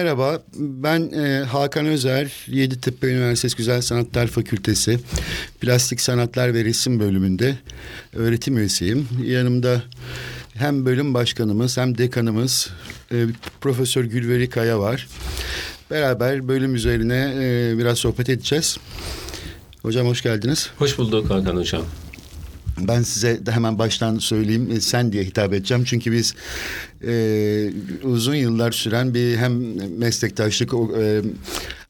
Merhaba, ben e, Hakan Özer, Yeditepe Üniversitesi Güzel Sanatlar Fakültesi Plastik Sanatlar ve Resim bölümünde öğretim üyesiyim. Yanımda hem bölüm başkanımız hem dekanımız e, Profesör Gülveri Kaya var. Beraber bölüm üzerine e, biraz sohbet edeceğiz. Hocam hoş geldiniz. Hoş bulduk Hakan Hocam. Ben size de hemen baştan söyleyeyim e, sen diye hitap edeceğim. Çünkü biz e, uzun yıllar süren bir hem meslektaşlık e,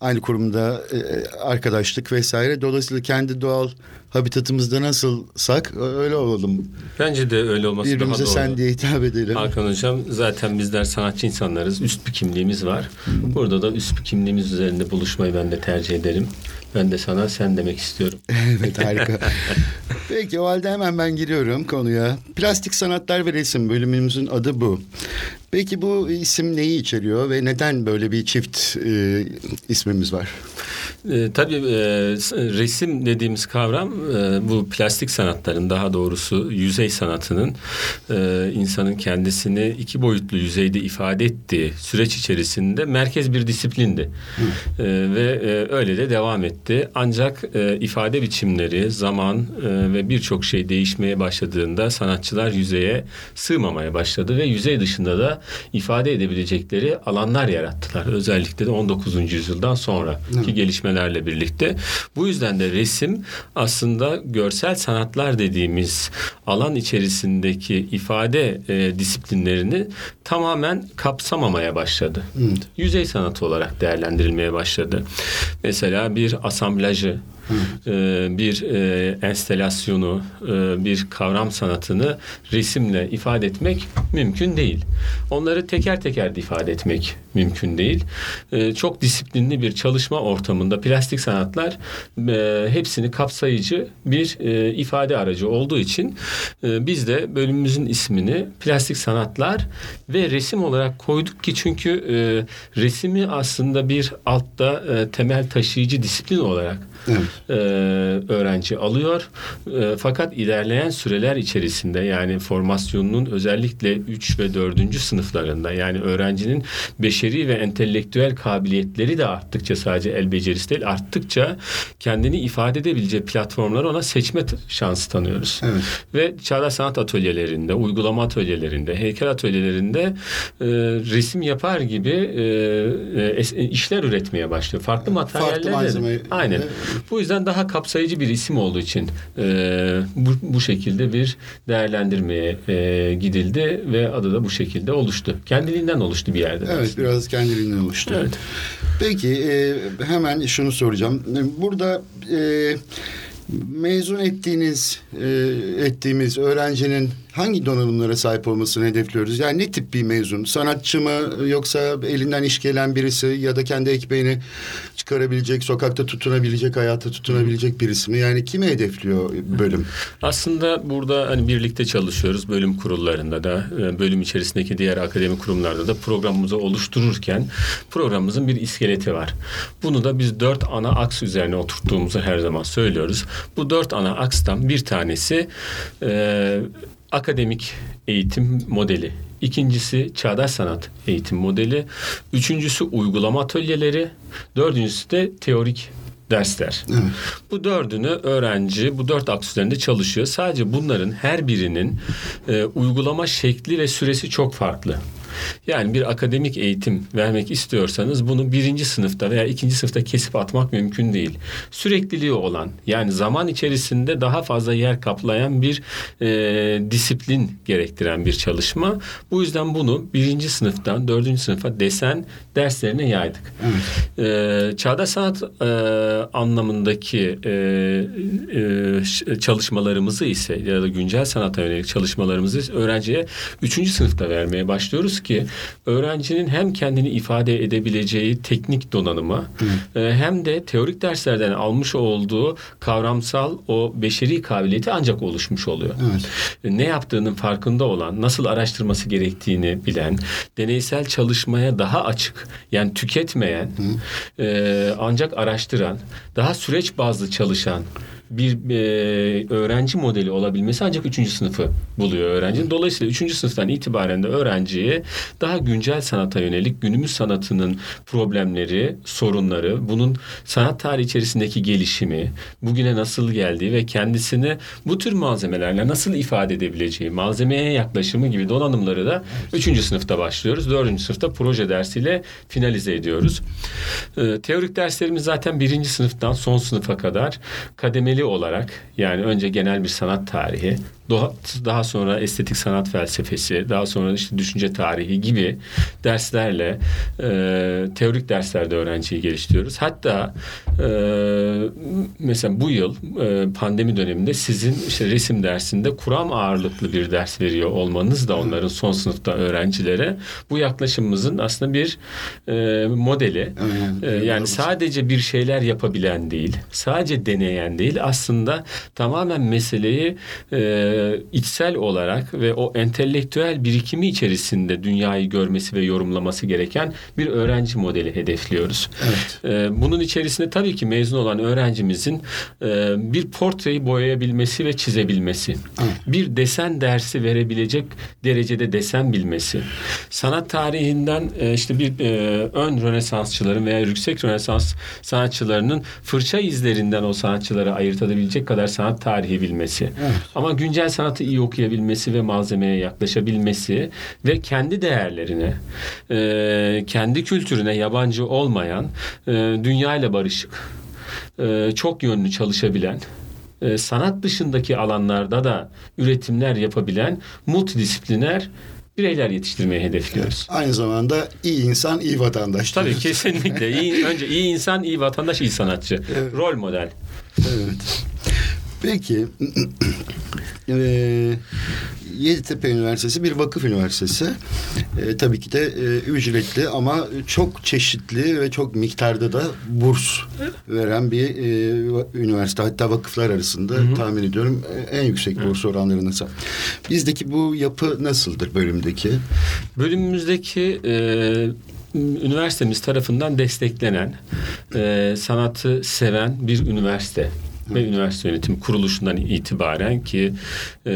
aynı kurumda e, arkadaşlık vesaire. Dolayısıyla kendi doğal habitatımızda nasılsak öyle olalım. Bence de öyle olması Birbirimize daha doğru. sen diye hitap edelim. Hakan Hocam zaten bizler sanatçı insanlarız. Üst bir kimliğimiz var. Burada da üst bir kimliğimiz üzerinde buluşmayı ben de tercih ederim. Ben de sana sen demek istiyorum. evet harika. Peki o halde hemen ben giriyorum konuya. Plastik sanatlar ve resim bölümümüzün adı bu. Peki bu isim neyi içeriyor ve neden böyle bir çift e, ismimiz var? E, tabii e, resim dediğimiz kavram e, bu plastik sanatların daha doğrusu yüzey sanatının e, insanın kendisini iki boyutlu yüzeyde ifade ettiği süreç içerisinde merkez bir disiplindi. E, ve e, öyle de devam etti. Ancak e, ifade biçimleri, zaman e, ve birçok şey değişmeye başladığında sanatçılar yüzeye sığmamaya başladı ve yüzey dışında da ifade edebilecekleri alanlar yarattılar. Özellikle de 19. yüzyıldan sonra ki gelişmelerle birlikte. Bu yüzden de resim aslında görsel sanatlar dediğimiz alan içerisindeki ifade e, disiplinlerini tamamen kapsamamaya başladı. Evet. Yüzey sanatı olarak değerlendirilmeye başladı. Mesela bir asamblajı ee, bir e, enstelasyonu, e, bir kavram sanatını resimle ifade etmek mümkün değil. Onları teker teker de ifade etmek mümkün değil. E, çok disiplinli bir çalışma ortamında plastik sanatlar hepsini kapsayıcı bir ifade aracı olduğu için biz de bölümümüzün ismini plastik sanatlar ve resim olarak koyduk ki çünkü resimi aslında bir altta temel taşıyıcı disiplin olarak evet. E, öğrenci alıyor. E, fakat ilerleyen süreler içerisinde yani formasyonunun özellikle 3 ve 4. sınıflarında yani öğrencinin beşeri ve entelektüel kabiliyetleri de arttıkça sadece el becerisi değil arttıkça kendini ifade edebileceği platformları ona seçme şansı tanıyoruz. Evet. Ve çağdaş sanat atölyelerinde, uygulama atölyelerinde, heykel atölyelerinde e, resim yapar gibi e, e, işler üretmeye başlıyor. Farklı materyaller. Farklı malzeme. Aynen. Bu yüzden daha kapsayıcı bir isim olduğu için e, bu, bu şekilde bir değerlendirmeye e, gidildi ve adı da bu şekilde oluştu. Kendiliğinden oluştu bir yerde. Evet aslında. biraz kendiliğinden oluştu. Evet. Peki e, hemen şunu soracağım. Burada e, mezun ettiğiniz e, ettiğimiz öğrencinin hangi donanımlara sahip olmasını hedefliyoruz? Yani ne tip bir mezun? Sanatçı mı yoksa elinden iş gelen birisi ya da kendi ekmeğini çıkarabilecek, sokakta tutunabilecek, hayata tutunabilecek birisi mi? Yani kimi hedefliyor bölüm? Aslında burada hani birlikte çalışıyoruz bölüm kurullarında da, e, bölüm içerisindeki diğer akademik kurumlarda da programımızı oluştururken programımızın bir iskeleti var. Bunu da biz dört ana aks üzerine oturttuğumuzu her zaman söylüyoruz. Bu dört ana akstan bir tanesi e, akademik eğitim modeli. İkincisi çağdaş sanat eğitim modeli. Üçüncüsü uygulama atölyeleri. Dördüncüsü de teorik dersler. Evet. Bu dördünü öğrenci bu dört aks üzerinde çalışıyor. Sadece bunların her birinin e, uygulama şekli ve süresi çok farklı. Yani bir akademik eğitim vermek istiyorsanız bunu birinci sınıfta veya ikinci sınıfta kesip atmak mümkün değil. Sürekliliği olan yani zaman içerisinde daha fazla yer kaplayan bir e, disiplin gerektiren bir çalışma. Bu yüzden bunu birinci sınıftan dördüncü sınıfa desen derslerine yaydık. Evet. E, çağdaş sanat e, anlamındaki e, e, çalışmalarımızı ise ya da güncel sanata yönelik çalışmalarımızı öğrenciye üçüncü sınıfta vermeye başlıyoruz ki ki öğrencinin hem kendini ifade edebileceği teknik donanımı e, hem de teorik derslerden almış olduğu kavramsal o beşeri kabiliyeti ancak oluşmuş oluyor. Evet. E, ne yaptığının farkında olan, nasıl araştırması gerektiğini bilen, deneysel çalışmaya daha açık, yani tüketmeyen, e, ancak araştıran, daha süreç bazlı çalışan bir e, öğrenci modeli olabilmesi ancak üçüncü sınıfı buluyor öğrencinin. Dolayısıyla üçüncü sınıftan itibaren de öğrenciye daha güncel sanata yönelik günümüz sanatının problemleri, sorunları, bunun sanat tarihi içerisindeki gelişimi, bugüne nasıl geldiği ve kendisini bu tür malzemelerle nasıl ifade edebileceği, malzemeye yaklaşımı gibi donanımları da üçüncü sınıfta başlıyoruz. Dördüncü sınıfta proje dersiyle finalize ediyoruz. Ee, teorik derslerimiz zaten birinci sınıftan son sınıfa kadar kademeli olarak yani önce genel bir sanat tarihi, daha, daha sonra estetik sanat felsefesi, daha sonra işte düşünce tarihi gibi derslerle e, teorik derslerde öğrenciyi geliştiriyoruz. Hatta e, mesela bu yıl e, pandemi döneminde sizin işte resim dersinde kuram ağırlıklı bir ders veriyor olmanız da onların son sınıfta öğrencilere bu yaklaşımımızın aslında bir e, modeli. E, yani sadece bir şeyler yapabilen değil, sadece deneyen değil aslında tamamen meseleyi e, içsel olarak ve o entelektüel birikimi içerisinde dünyayı görmesi ve yorumlaması gereken bir öğrenci modeli hedefliyoruz. Evet. E, bunun içerisinde tabii ki mezun olan öğrencimizin e, bir portreyi boyayabilmesi ve çizebilmesi. Evet. Bir desen dersi verebilecek derecede desen bilmesi. Sanat tarihinden e, işte bir e, ön Rönesansçıların veya yüksek Rönesans sanatçılarının fırça izlerinden o sanatçıları ayırt edebilecek kadar sanat tarihi bilmesi. Evet. Ama güncel sanatı iyi okuyabilmesi ve malzemeye yaklaşabilmesi ve kendi değerlerine, e, kendi kültürüne yabancı olmayan, e, dünyayla barışık, e, çok yönlü çalışabilen, e, sanat dışındaki alanlarda da üretimler yapabilen multidisipliner bireyler yetiştirmeyi hedefliyoruz. Aynı zamanda iyi insan, iyi vatandaş. Tabii kesinlikle. İyi, önce iyi insan, iyi vatandaş, iyi sanatçı. Evet. Rol model. Evet. Peki e, Yeditepe Üniversitesi bir vakıf üniversitesi. E, tabii ki de e, ücretli ama çok çeşitli ve çok miktarda da burs veren bir e, üniversite. Hatta vakıflar arasında hı hı. tahmin ediyorum e, en yüksek burs oranlarına sahip. Bizdeki bu yapı nasıldır bölümdeki? Bölümümüzdeki e, üniversitemiz tarafından desteklenen, e, sanatı seven bir üniversite ve üniversite yönetim kuruluşundan itibaren ki e,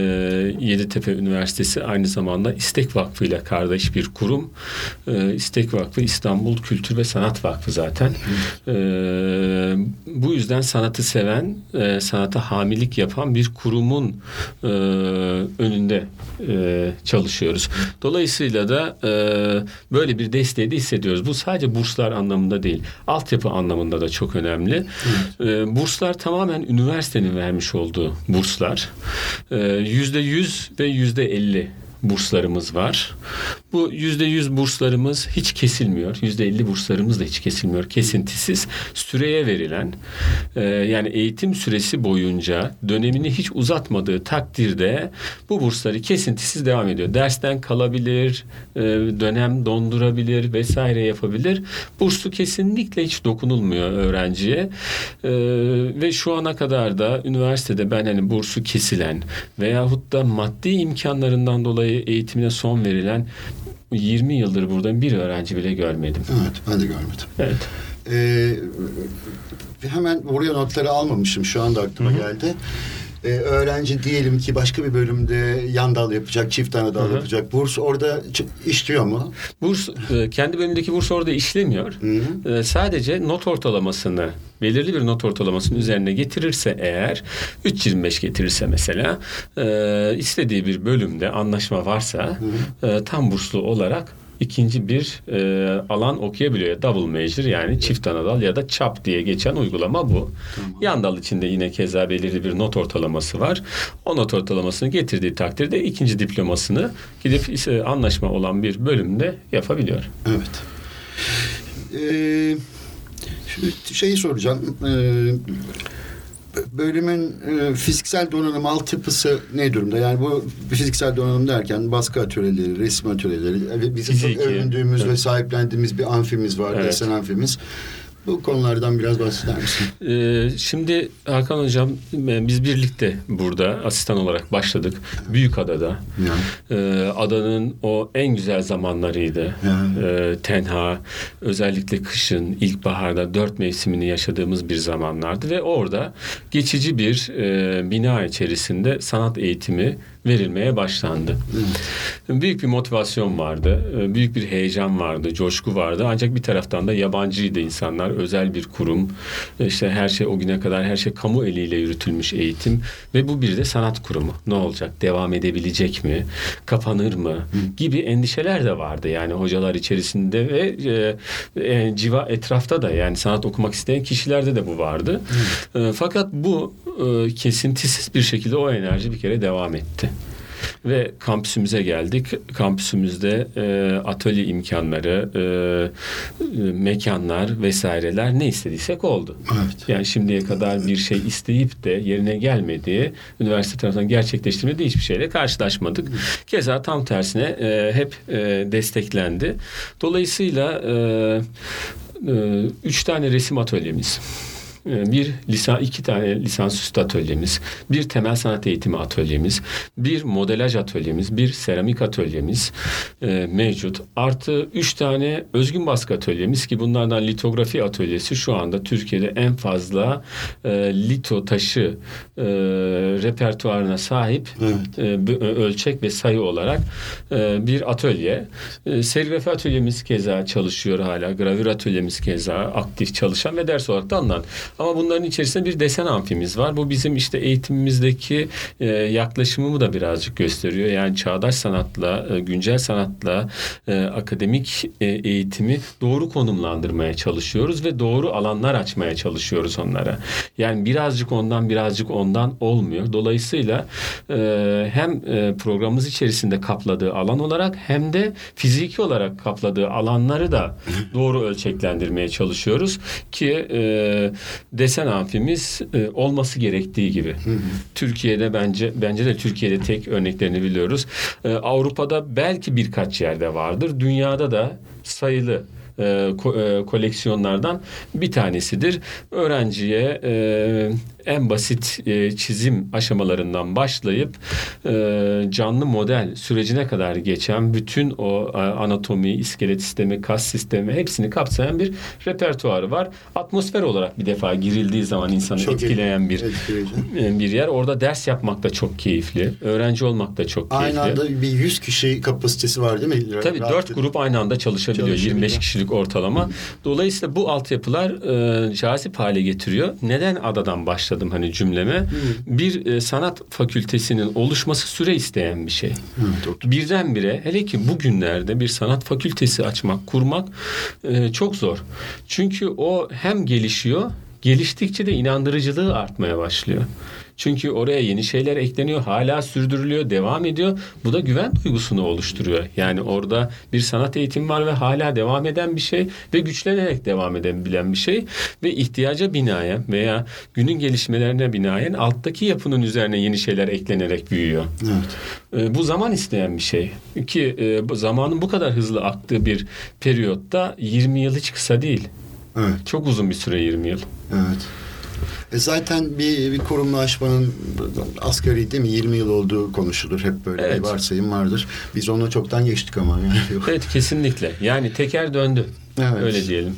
Yeditepe Üniversitesi aynı zamanda İstek Vakfı ile kardeş bir kurum. E, İstek Vakfı İstanbul Kültür ve Sanat Vakfı zaten. E, bu yüzden sanatı seven, e, sanata hamilik yapan bir kurumun e, önünde e, çalışıyoruz. Dolayısıyla da e, böyle bir desteği de hissediyoruz. Bu sadece burslar anlamında değil, altyapı anlamında da çok önemli. E, burslar tamamen üniversitenin vermiş olduğu burslar. Ee, yüzde yüz ve yüzde elli burslarımız var. Bu yüzde yüz burslarımız hiç kesilmiyor. Yüzde elli burslarımız da hiç kesilmiyor. Kesintisiz süreye verilen e, yani eğitim süresi boyunca dönemini hiç uzatmadığı takdirde bu bursları kesintisiz devam ediyor. Dersten kalabilir, e, dönem dondurabilir vesaire yapabilir. Burslu kesinlikle hiç dokunulmuyor öğrenciye. E, ve şu ana kadar da üniversitede ben hani bursu kesilen veyahut da maddi imkanlarından dolayı eğitimine son verilen 20 yıldır burada bir öğrenci bile görmedim. Evet ben de görmedim. Evet. Ee, hemen buraya notları almamışım şu anda aklıma Hı-hı. geldi e, öğrenci diyelim ki başka bir bölümde yan dal yapacak, çift ana dal Hı-hı. yapacak. Burs orada işliyor mu? Burs e, kendi bölümündeki burs orada işlemiyor. E, sadece not ortalamasını belirli bir not ortalamasının üzerine getirirse eğer 3.25 getirirse mesela e, istediği bir bölümde anlaşma varsa e, tam burslu olarak ikinci bir e, alan okuyabiliyor. Double major yani çift anadal ya da çap diye geçen uygulama bu. Tamam. Yan dal içinde yine keza belirli bir not ortalaması var. O not ortalamasını getirdiği takdirde ikinci diplomasını gidip e, anlaşma olan bir bölümde yapabiliyor. Evet. Ee, şeyi soracağım. Ee, bölümün e, fiziksel donanım altyapısı ne durumda? Yani bu fiziksel donanım derken baskı atölyeleri, resim atölyeleri, bizim Fiziki. çok övündüğümüz evet. ve sahiplendiğimiz bir amfimiz var, evet. desen amfimiz. Bu konulardan biraz bahseder misin? Ee, şimdi Hakan Hocam e, biz birlikte burada asistan olarak başladık. Büyükada'da. Ee, adanın o en güzel zamanlarıydı. Ee, tenha, özellikle kışın, ilkbaharda dört mevsimini yaşadığımız bir zamanlardı ve orada geçici bir e, bina içerisinde sanat eğitimi verilmeye başlandı. Büyük bir motivasyon vardı, e, büyük bir heyecan vardı, coşku vardı. Ancak bir taraftan da yabancıydı insanlar, özel bir kurum. İşte her şey o güne kadar her şey kamu eliyle yürütülmüş eğitim ve bu bir de sanat kurumu. Ne olacak? Devam edebilecek mi? Kapanır mı? Gibi endişeler de vardı. Yani hocalar içerisinde ve e, e, civa etrafta da yani sanat okumak isteyen kişilerde de bu vardı. E, fakat bu e, kesintisiz bir şekilde o enerji bir kere devam etti. Ve kampüsümüze geldik. Kampüsümüzde e, atölye imkanları, e, e, mekanlar vesaireler ne istediysek oldu. Evet. Yani şimdiye kadar bir şey isteyip de yerine gelmediği, üniversite tarafından gerçekleştirmediği hiçbir şeyle karşılaşmadık. Keza tam tersine e, hep e, desteklendi. Dolayısıyla e, e, üç tane resim atölyemiz. E, Bir lisan iki tane lisansüstü atölyemiz, bir temel sanat eğitimi atölyemiz, bir modelaj atölyemiz, bir seramik atölyemiz e, mevcut. Artı üç tane özgün baskı atölyemiz ki bunlardan litografi atölyesi şu anda Türkiye'de en fazla e, lito taşı e, repertuarına sahip Evet. e, b- ölçek ve sayı olarak e, bir atölye. E, serigrafi atölyemiz keza çalışıyor hala. Gravür atölyemiz keza aktif çalışan ve ders olarak da alınan. Ama bunların içerisinde bir desen amfimiz var. Bu bizim işte eğitimimizdeki e, yaklaşımımı da birazcık gösteriyor. Yani çağdaş sanatla, e, güncel sanatla e, akademik e, eğitimi doğru konumlandırmaya çalışıyoruz ve doğru alanlar açmaya çalışıyoruz onlara. Yani birazcık ondan birazcık ondan olmuyor. Dolayısıyla e, hem e, programımız içerisinde kapladığı alan olarak hem de fiziki olarak kapladığı alanları da doğru ölçeklendirmeye çalışıyoruz ki e, desen amfimiz e, olması gerektiği gibi. Türkiye'de bence bence de Türkiye'de tek örneklerini biliyoruz. E, Avrupa'da belki birkaç yerde vardır. Dünyada da sayılı e, ko- e, koleksiyonlardan bir tanesidir. Öğrenciye e, en basit e, çizim aşamalarından başlayıp e, canlı model sürecine kadar geçen bütün o e, anatomi, iskelet sistemi, kas sistemi hepsini kapsayan bir repertuarı var. Atmosfer olarak bir defa girildiği zaman insanı Çok etkileyen bir etkileyici. e, bir yer. Orada ders yapmak da çok keyifli. Öğrenci olmak da çok keyifli. Aynı anda bir 100 kişi kapasitesi var değil mi? Tabii Rahat- dört grup aynı anda çalışabiliyor. Çalışabiliyor. 25 kişilik ortalama. Dolayısıyla bu altyapılar e, cazip hale getiriyor. Neden adadan başladım hani cümleme? Bir e, sanat fakültesinin oluşması süre isteyen bir şey. O- Birdenbire hele ki bugünlerde bir sanat fakültesi açmak, kurmak e, çok zor. Çünkü o hem gelişiyor, geliştikçe de inandırıcılığı artmaya başlıyor. Çünkü oraya yeni şeyler ekleniyor, hala sürdürülüyor, devam ediyor. Bu da güven duygusunu oluşturuyor. Yani orada bir sanat eğitimi var ve hala devam eden bir şey ve güçlenerek devam edebilen bir şey ve ihtiyaca binaen veya günün gelişmelerine binaen alttaki yapının üzerine yeni şeyler eklenerek büyüyor. Evet. E, bu zaman isteyen bir şey. Ki e, zamanın bu kadar hızlı aktığı bir periyotta 20 yıl hiç kısa değil. Evet. Çok uzun bir süre 20 yıl. Evet. E zaten bir, bir kurumlaşmanın asgari değil mi 20 yıl olduğu konuşulur. Hep böyle Evet. bir varsayım vardır. Biz onu çoktan geçtik ama. Yani. Evet kesinlikle. Yani teker döndü. Evet. Öyle diyelim.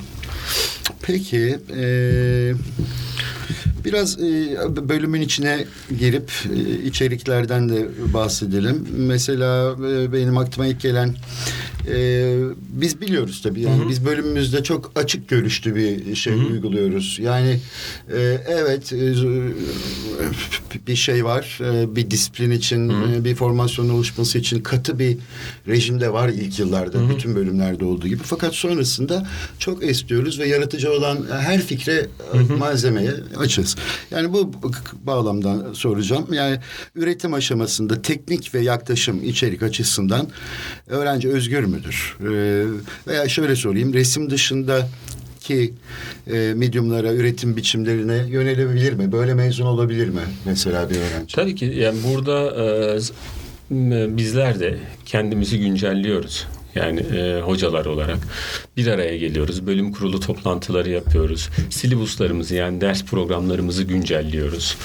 Peki e, biraz e, bölümün içine girip e, içeriklerden de bahsedelim. Mesela e, benim aklıma ilk gelen e, biz biliyoruz tabii yani biz bölümümüzde çok açık görüşlü bir şey uyguluyoruz. Yani e, evet e, bir şey var e, bir disiplin için e, bir formasyon oluşması için katı bir rejimde var ilk yıllarda bütün bölümlerde olduğu gibi. Fakat sonrasında çok esniyoruz ve yaratıcı olan her fikre e, malzemeye açız. Yani bu bağlamdan soracağım. Yani üretim aşamasında teknik ve yaklaşım içerik açısından öğrenci özgür müdür? E, veya şöyle sorayım resim dışında ki e, medyumlara, üretim biçimlerine yönelebilir mi? Böyle mezun olabilir mi mesela bir öğrenci? Tabii ki yani burada e, bizler de kendimizi güncelliyoruz. Yani e, hocalar olarak bir araya geliyoruz. Bölüm kurulu toplantıları yapıyoruz. Silibuslarımızı yani ders programlarımızı güncelliyoruz.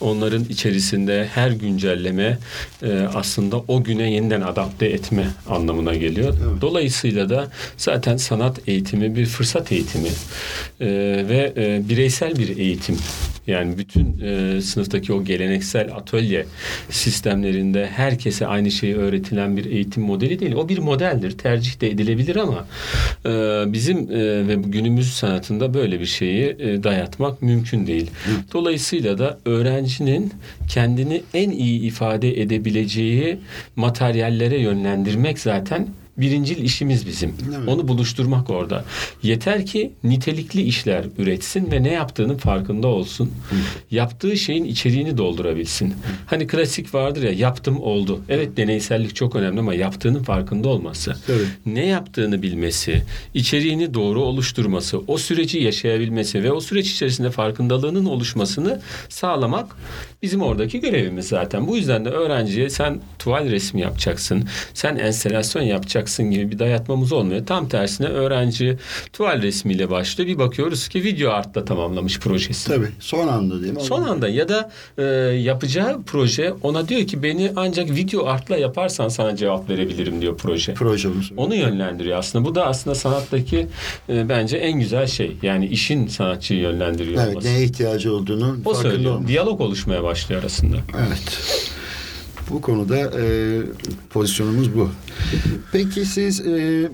Onların içerisinde her güncelleme e, aslında o güne yeniden adapte etme anlamına geliyor. Evet. Dolayısıyla da zaten sanat eğitimi bir fırsat eğitimi e, ve e, bireysel bir eğitim. Yani bütün e, sınıftaki o geleneksel atölye sistemlerinde herkese aynı şeyi öğretilen bir eğitim modeli değil. O bir modeldir. Tercih de edilebilir ama e, bizim e, ve günümüz sanatında böyle bir şeyi e, dayatmak mümkün değil. Dolayısıyla da öğrencinin kendini en iyi ifade edebileceği materyallere yönlendirmek zaten birincil işimiz bizim. Evet. Onu buluşturmak orada. Yeter ki nitelikli işler üretsin ve ne yaptığının farkında olsun. Hı. Yaptığı şeyin içeriğini doldurabilsin. Hı. Hani klasik vardır ya yaptım oldu. Evet deneysellik çok önemli ama yaptığının farkında olması. Evet. Ne yaptığını bilmesi, içeriğini doğru oluşturması, o süreci yaşayabilmesi ve o süreç içerisinde farkındalığının oluşmasını sağlamak bizim oradaki görevimiz zaten. Bu yüzden de öğrenciye sen tuval resmi yapacaksın, sen enstelasyon yapacaksın gibi bir dayatmamız olmuyor. Tam tersine öğrenci tuval resmiyle başlıyor. Bir bakıyoruz ki video art'ta tamamlamış projesi. Tabii son anda değil mi? Son anda ya da e, yapacağı proje ona diyor ki beni ancak video art'la yaparsan sana cevap verebilirim diyor proje. Projemiz. Onu yönlendiriyor aslında. Bu da aslında sanattaki e, bence en güzel şey. Yani işin sanatçıyı yönlendiriyor evet, olması. neye ihtiyacı olduğunu o söylüyor. Olması. Diyalog oluşmaya başlıyor arasında. Evet. Bu konuda e, pozisyonumuz bu. Peki siz e,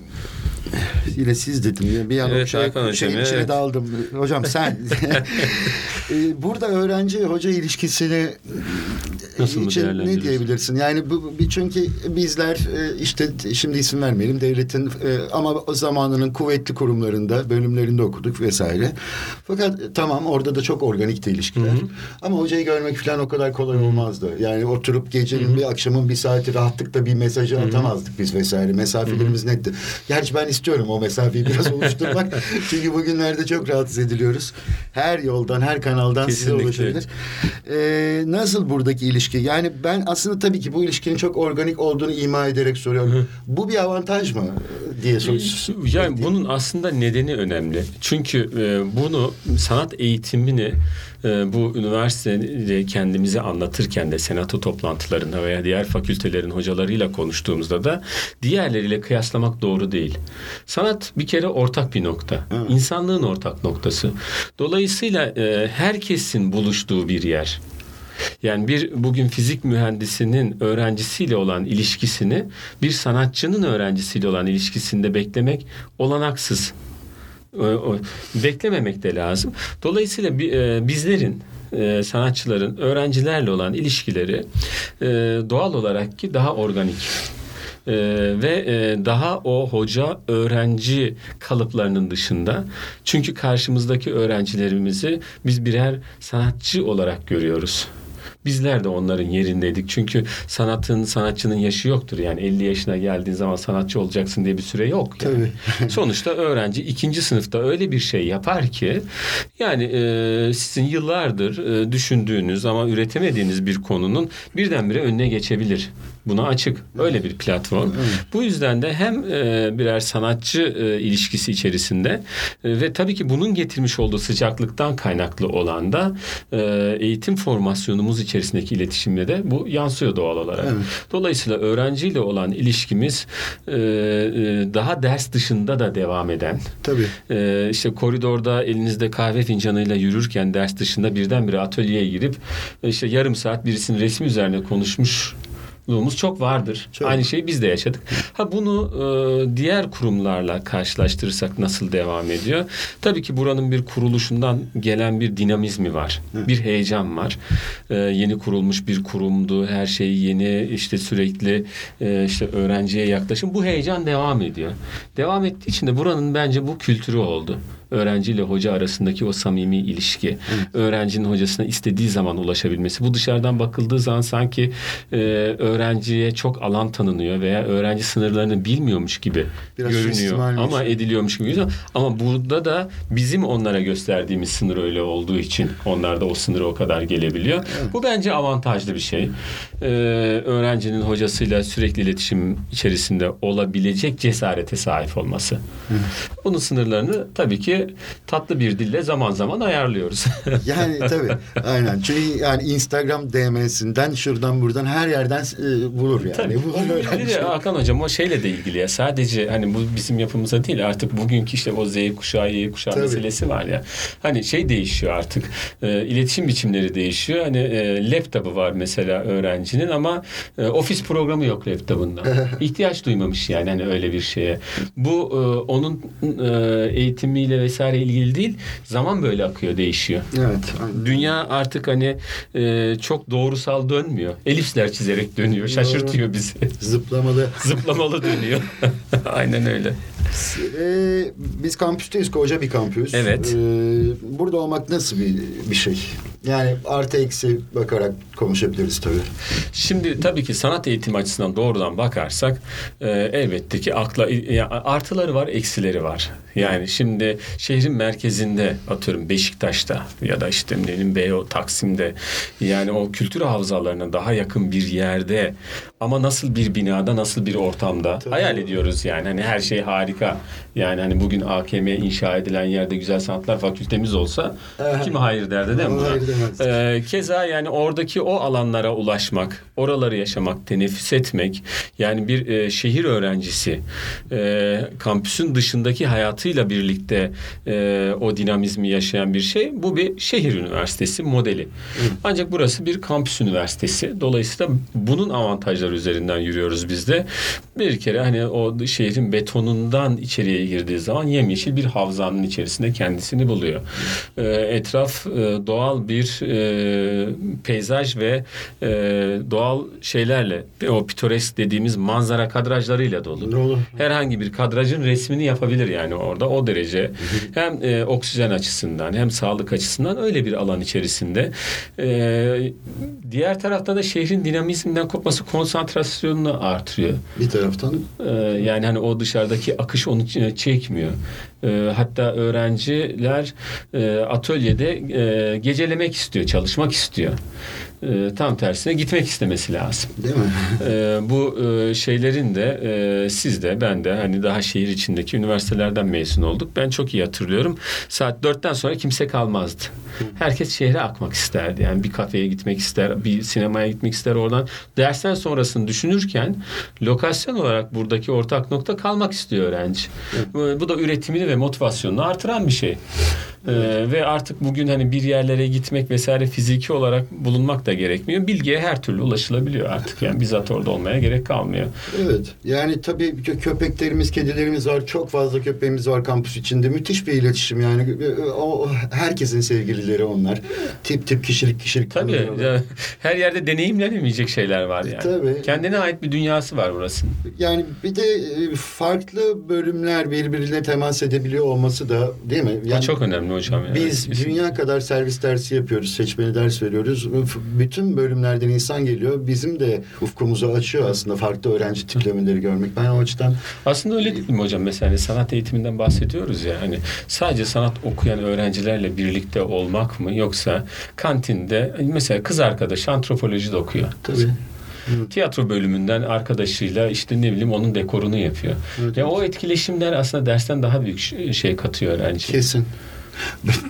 yine siz dedim. Bir an evet, şey, şeyin içine evet. daldım. Hocam sen. E, burada öğrenci hoca ilişkisini Nasıl için ne diyebilirsin? Yani bu çünkü bizler e, işte şimdi isim vermeyelim devletin e, ama zamanının kuvvetli kurumlarında bölümlerinde okuduk vesaire. Fakat tamam orada da çok organikti ilişkiler. Hı hı. Ama hocayı görmek falan o kadar kolay olmazdı. Yani oturup gecenin hı hı. bir akşamın bir saati rahatlıkla bir mesajı atamazdık biz vesaire. Mesafelerimiz hı hı. netti. Gerçi ben istiyorum o mesafeyi biraz oluşturmak. Çünkü bugünlerde çok rahatsız ediliyoruz. Her yoldan, her kanaldan Kesinlikle. size ulaşabilir. Ee, nasıl buradaki ilişki? Yani ben aslında tabii ki bu ilişkinin çok organik olduğunu ima ederek soruyorum. Hı. Bu bir avantaj mı diye soruyorum. Yani bunun aslında nedeni önemli. Çünkü e, bunu sanat eğitimini e, bu üniversitede kendimizi anlatırken de senato toplantılarında veya diğer fakültelerin hocalarıyla konuştuğumuzda da diğerleriyle kıyaslamak doğru değil. Sanat bir kere ortak bir nokta. Evet. İnsanlığın ortak noktası. Dolayısıyla e, herkesin buluştuğu bir yer. Yani bir bugün fizik mühendisinin öğrencisiyle olan ilişkisini bir sanatçının öğrencisiyle olan ilişkisinde beklemek olanaksız. Beklememek de lazım. Dolayısıyla e, bizlerin e, sanatçıların öğrencilerle olan ilişkileri e, doğal olarak ki daha organik. Ee, ve e, daha o hoca öğrenci kalıplarının dışında çünkü karşımızdaki öğrencilerimizi biz birer sanatçı olarak görüyoruz. Bizler de onların yerindeydik. Çünkü sanatın, sanatçının yaşı yoktur. Yani 50 yaşına geldiğin zaman sanatçı olacaksın diye bir süre yok. Yani. Tabii. Sonuçta öğrenci ikinci sınıfta öyle bir şey yapar ki yani e, sizin yıllardır e, düşündüğünüz ama üretemediğiniz bir konunun birdenbire önüne geçebilir. Buna açık. Öyle bir platform. Bu yüzden de hem e, birer sanatçı e, ilişkisi içerisinde e, ve tabii ki bunun getirmiş olduğu sıcaklıktan kaynaklı olan da e, eğitim formasyonumuz içerisindeki iletişimle de bu yansıyor doğal olarak. Evet. Dolayısıyla öğrenciyle olan ilişkimiz e, daha ders dışında da devam eden. Tabii. E, işte koridorda elinizde kahve fincanıyla yürürken ders dışında birdenbire atölyeye girip işte yarım saat birisinin resmi üzerine konuşmuş Luğumuz çok vardır. Çok. Aynı şeyi biz de yaşadık. Ha bunu e, diğer kurumlarla karşılaştırırsak nasıl devam ediyor? Tabii ki buranın bir kuruluşundan gelen bir dinamizmi var. Hı. Bir heyecan var. E, yeni kurulmuş bir kurumdu. Her şey yeni işte sürekli e, işte öğrenciye yaklaşım. Bu heyecan devam ediyor. Devam ettiği için de buranın bence bu kültürü oldu. Öğrenci ile hoca arasındaki o samimi ilişki, Evet. öğrencinin hocasına istediği zaman ulaşabilmesi. Bu dışarıdan bakıldığı zaman sanki e, öğrenciye çok alan tanınıyor veya öğrenci sınırlarını bilmiyormuş gibi Biraz görünüyor ama ediliyormuş gibi görünüyor. Ama burada da bizim onlara gösterdiğimiz sınır öyle olduğu için onlar da o sınıra o kadar gelebiliyor. Bu bence avantajlı bir şey. Ee, öğrencinin hocasıyla sürekli iletişim içerisinde olabilecek cesarete sahip olması. Bunun sınırlarını tabii ki tatlı bir dille zaman zaman ayarlıyoruz. Yani tabii aynen. Çünkü yani Instagram DM'sinden şuradan buradan her yerden e, bulur yani. Tabii. Bulur Bir öğrenci. de Hakan hocam o şeyle de ilgili ya. Sadece hani bu bizim yapımıza değil artık bugünkü işte o Z kuşağı, Y kuşağı Tabii. meselesi var ya. Hani şey değişiyor artık. E, iletişim biçimleri değişiyor. Hani e, laptopu var mesela öğrencinin ama e, ofis programı yok laptopunda. İhtiyaç duymamış yani hani öyle bir şeye. Bu e, onun e, eğitimiyle vesaire ilgili değil. Zaman böyle akıyor, değişiyor. Evet. aynen. Dünya artık hani e, çok doğrusal dönmüyor. Elipsler çizerek dönüyor. Şaşırtıyor bizi. Zıplamalı. Zıplamalı dönüyor. Aynen öyle. Ee, biz kampüsteyiz. Koca bir kampüs. Evet. Ee, burada olmak nasıl bir, bir şey? Yani artı eksi bakarak konuşabiliriz tabii. Şimdi tabii ki sanat eğitimi açısından doğrudan bakarsak e, elbette ki akla ya, artıları var, eksileri var. Yani şimdi şehrin merkezinde atıyorum Beşiktaş'ta ya da işte bileyim Beyo Taksim'de yani o kültür havzalarına daha yakın bir yerde ama nasıl bir binada, nasıl bir ortamda Tabii. hayal ediyoruz yani. Hani her şey harika. Yani hani bugün AKM inşa edilen yerde Güzel Sanatlar Fakültemiz olsa Aha. kim hayır derdi değil mi? Hayır. Ee, keza yani oradaki o alanlara ulaşmak, oraları yaşamak, teneffüs etmek, yani bir e, şehir öğrencisi e, kampüsün dışındaki hayatıyla birlikte e, o dinamizmi yaşayan bir şey. Bu bir şehir üniversitesi modeli. Ancak burası bir kampüs üniversitesi. Dolayısıyla bunun avantajları üzerinden yürüyoruz biz de. Bir kere hani o şehrin betonundan içeriye girdiği zaman yemyeşil bir havzanın içerisinde kendisini buluyor. E, etraf e, doğal bir e, peyzaj ve e, doğal şeylerle o pitoresk dediğimiz manzara kadrajlarıyla dolu. Ne olur? Herhangi bir kadrajın resmini yapabilir yani orada o derece. Hem e, oksijen açısından hem sağlık açısından öyle bir alan içerisinde. E, diğer tarafta da şehrin dinamizminden kopması konsantrasyonunu artırıyor. Bir taraftan Ee, yani hani o dışarıdaki akış onu çekmiyor. Ee, hatta öğrenciler e, atölyede e, gecelemek istiyor, çalışmak istiyor. Ee, tam tersine gitmek istemesi lazım. değil mi? Ee, bu e, şeylerin de e, siz de ben de hani daha şehir içindeki üniversitelerden mezun olduk. Ben çok iyi hatırlıyorum. Saat dörtten sonra kimse kalmazdı. Herkes şehre akmak isterdi. Yani bir kafeye gitmek ister, bir sinemaya gitmek ister oradan. Dersten sonrasını düşünürken lokasyon olarak buradaki ortak nokta kalmak istiyor öğrenci. Bu, bu da üretimini ve motivasyonunu artıran bir şey. Ee, ve artık bugün hani bir yerlere gitmek vesaire fiziki olarak bulunmak da gerekmiyor. Bilgiye her türlü ulaşılabiliyor artık. Yani bizzat orada olmaya gerek kalmıyor. Evet. Yani tabii kö- köpeklerimiz, kedilerimiz var. Çok fazla köpeğimiz var kampüs içinde. Müthiş bir iletişim yani. O, herkesin sevgilileri onlar. Tip tip kişilik kişilik. Tabii ya, her yerde deneyimlenemeyecek şeyler var yani. Tabii. Kendine ait bir dünyası var burasının. Yani bir de e, farklı bölümler birbirine temas edebiliyor olması da değil mi? Yani çok önemli hocam. yani. Biz dünya kadar servis dersi yapıyoruz, seçmeli ders veriyoruz. Bütün bölümlerden insan geliyor. Bizim de ufkumuzu açıyor aslında farklı öğrenci tiplemeleri görmek. Ben o açıdan Aslında öyle değil mi hocam? Mesela hani sanat eğitiminden bahsediyoruz ya. Hani sadece sanat okuyan öğrencilerle birlikte olmak mı yoksa kantinde mesela kız arkadaş antropoloji de okuyor. tabii. Tiyatro bölümünden arkadaşıyla işte ne bileyim onun dekorunu yapıyor. Evet, ya o etkileşimler aslında dersten daha büyük şey katıyor öğrenci. Kesin.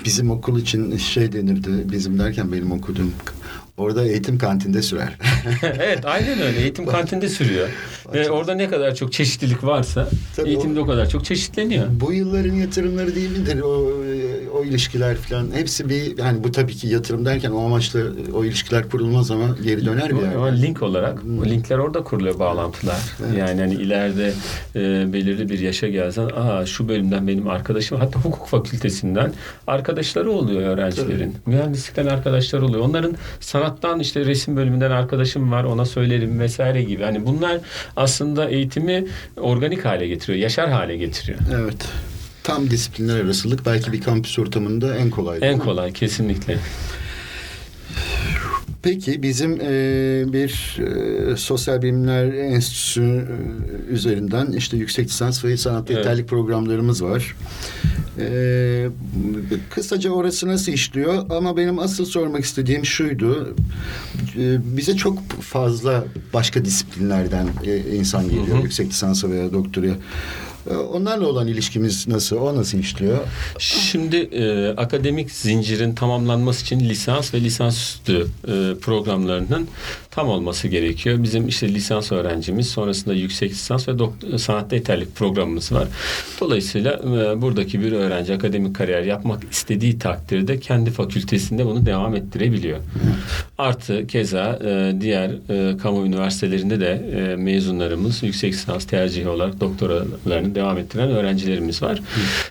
Bizim okul için şey denirdi. Bizim derken benim okuduğum orada eğitim kantinde sürer. evet aynen öyle. Eğitim kantinde sürüyor. Ve orada ne kadar çok çeşitlilik varsa Tabii eğitimde o- o kadar çok çeşitleniyor. bu yılların yatırımları değil midir? O, o ilişkiler falan. Hepsi bir yani bu tabii ki yatırım derken o amaçla o ilişkiler kurulmaz ama geri döner bir yerde. link olarak o linkler orada kuruluyor bağlantılar. Evet. Yani hani ileride e, belirli bir yaşa gelsen aa şu bölümden benim arkadaşım hatta hukuk fakültesinden arkadaşları oluyor öğrencilerin. Mühendislikten arkadaşları oluyor. Onların sanattan işte resim bölümünden arkadaşım var ona söylerim vesaire gibi. Hani bunlar aslında eğitimi organik hale getiriyor, yaşar hale getiriyor. Evet. tam disiplinler arasılık belki bir kampüs ortamında en kolay. En kolay kesinlikle. Peki bizim e, bir e, sosyal bilimler enstitüsü e, üzerinden işte yüksek lisans ve sanat Evet. yeterlik programlarımız var. E, kısaca orası nasıl işliyor ama benim asıl sormak istediğim şuydu. E, bize çok fazla başka disiplinlerden e, insan geliyor Hı hı. yüksek lisansa veya doktoraya. E, Onlarla olan ilişkimiz nasıl? O nasıl işliyor? Şimdi e, akademik zincirin tamamlanması için lisans ve lisansüstü e, programlarının tam olması gerekiyor. Bizim işte lisans öğrencimiz sonrasında yüksek lisans ve dok- sanatta yeterlik programımız var. Dolayısıyla e, buradaki bir öğrenci akademik kariyer yapmak istediği takdirde kendi fakültesinde bunu devam ettirebiliyor. Artı keza e, diğer e, kamu üniversitelerinde de e, mezunlarımız yüksek lisans tercihi olarak doktoralarını devam ettiren öğrencilerimiz var.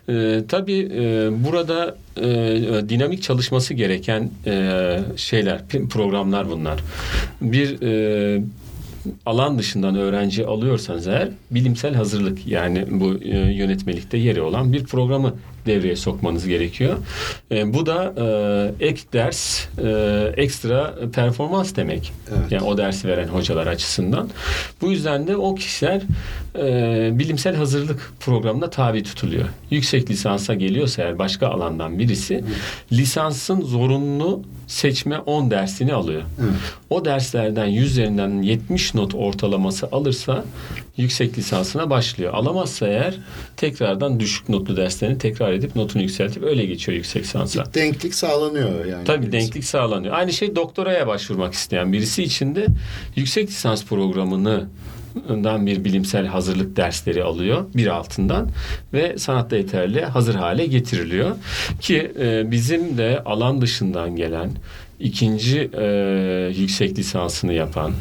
E, tabii e, burada e, dinamik çalışması gereken e, şeyler, programlar bunlar. Bir e, alan dışından öğrenci alıyorsanız eğer bilimsel hazırlık yani bu e, yönetmelikte yeri olan bir programı devreye sokmanız gerekiyor. E, bu da e, ek ders, e, ekstra performans demek. Evet. Yani o dersi veren hocalar açısından. Bu yüzden de o kişiler e, bilimsel hazırlık programına tabi tutuluyor. Yüksek lisansa geliyorsa eğer başka alandan birisi lisansın zorunlu seçme 10 dersini alıyor. Evet. O derslerden 100 üzerinden 70 not ortalaması alırsa yüksek lisansına başlıyor. Alamazsa eğer tekrardan düşük notlu derslerini tekrar edip notunu yükseltip öyle geçiyor yüksek lisansa. Denklik sağlanıyor yani. Tabii denklik sağlanıyor. Aynı şey doktoraya başvurmak isteyen birisi için de yüksek lisans programını dan bir bilimsel hazırlık dersleri alıyor bir altından ve sanatta yeterli hazır hale getiriliyor ki e, bizim de alan dışından gelen ikinci e, yüksek lisansını yapan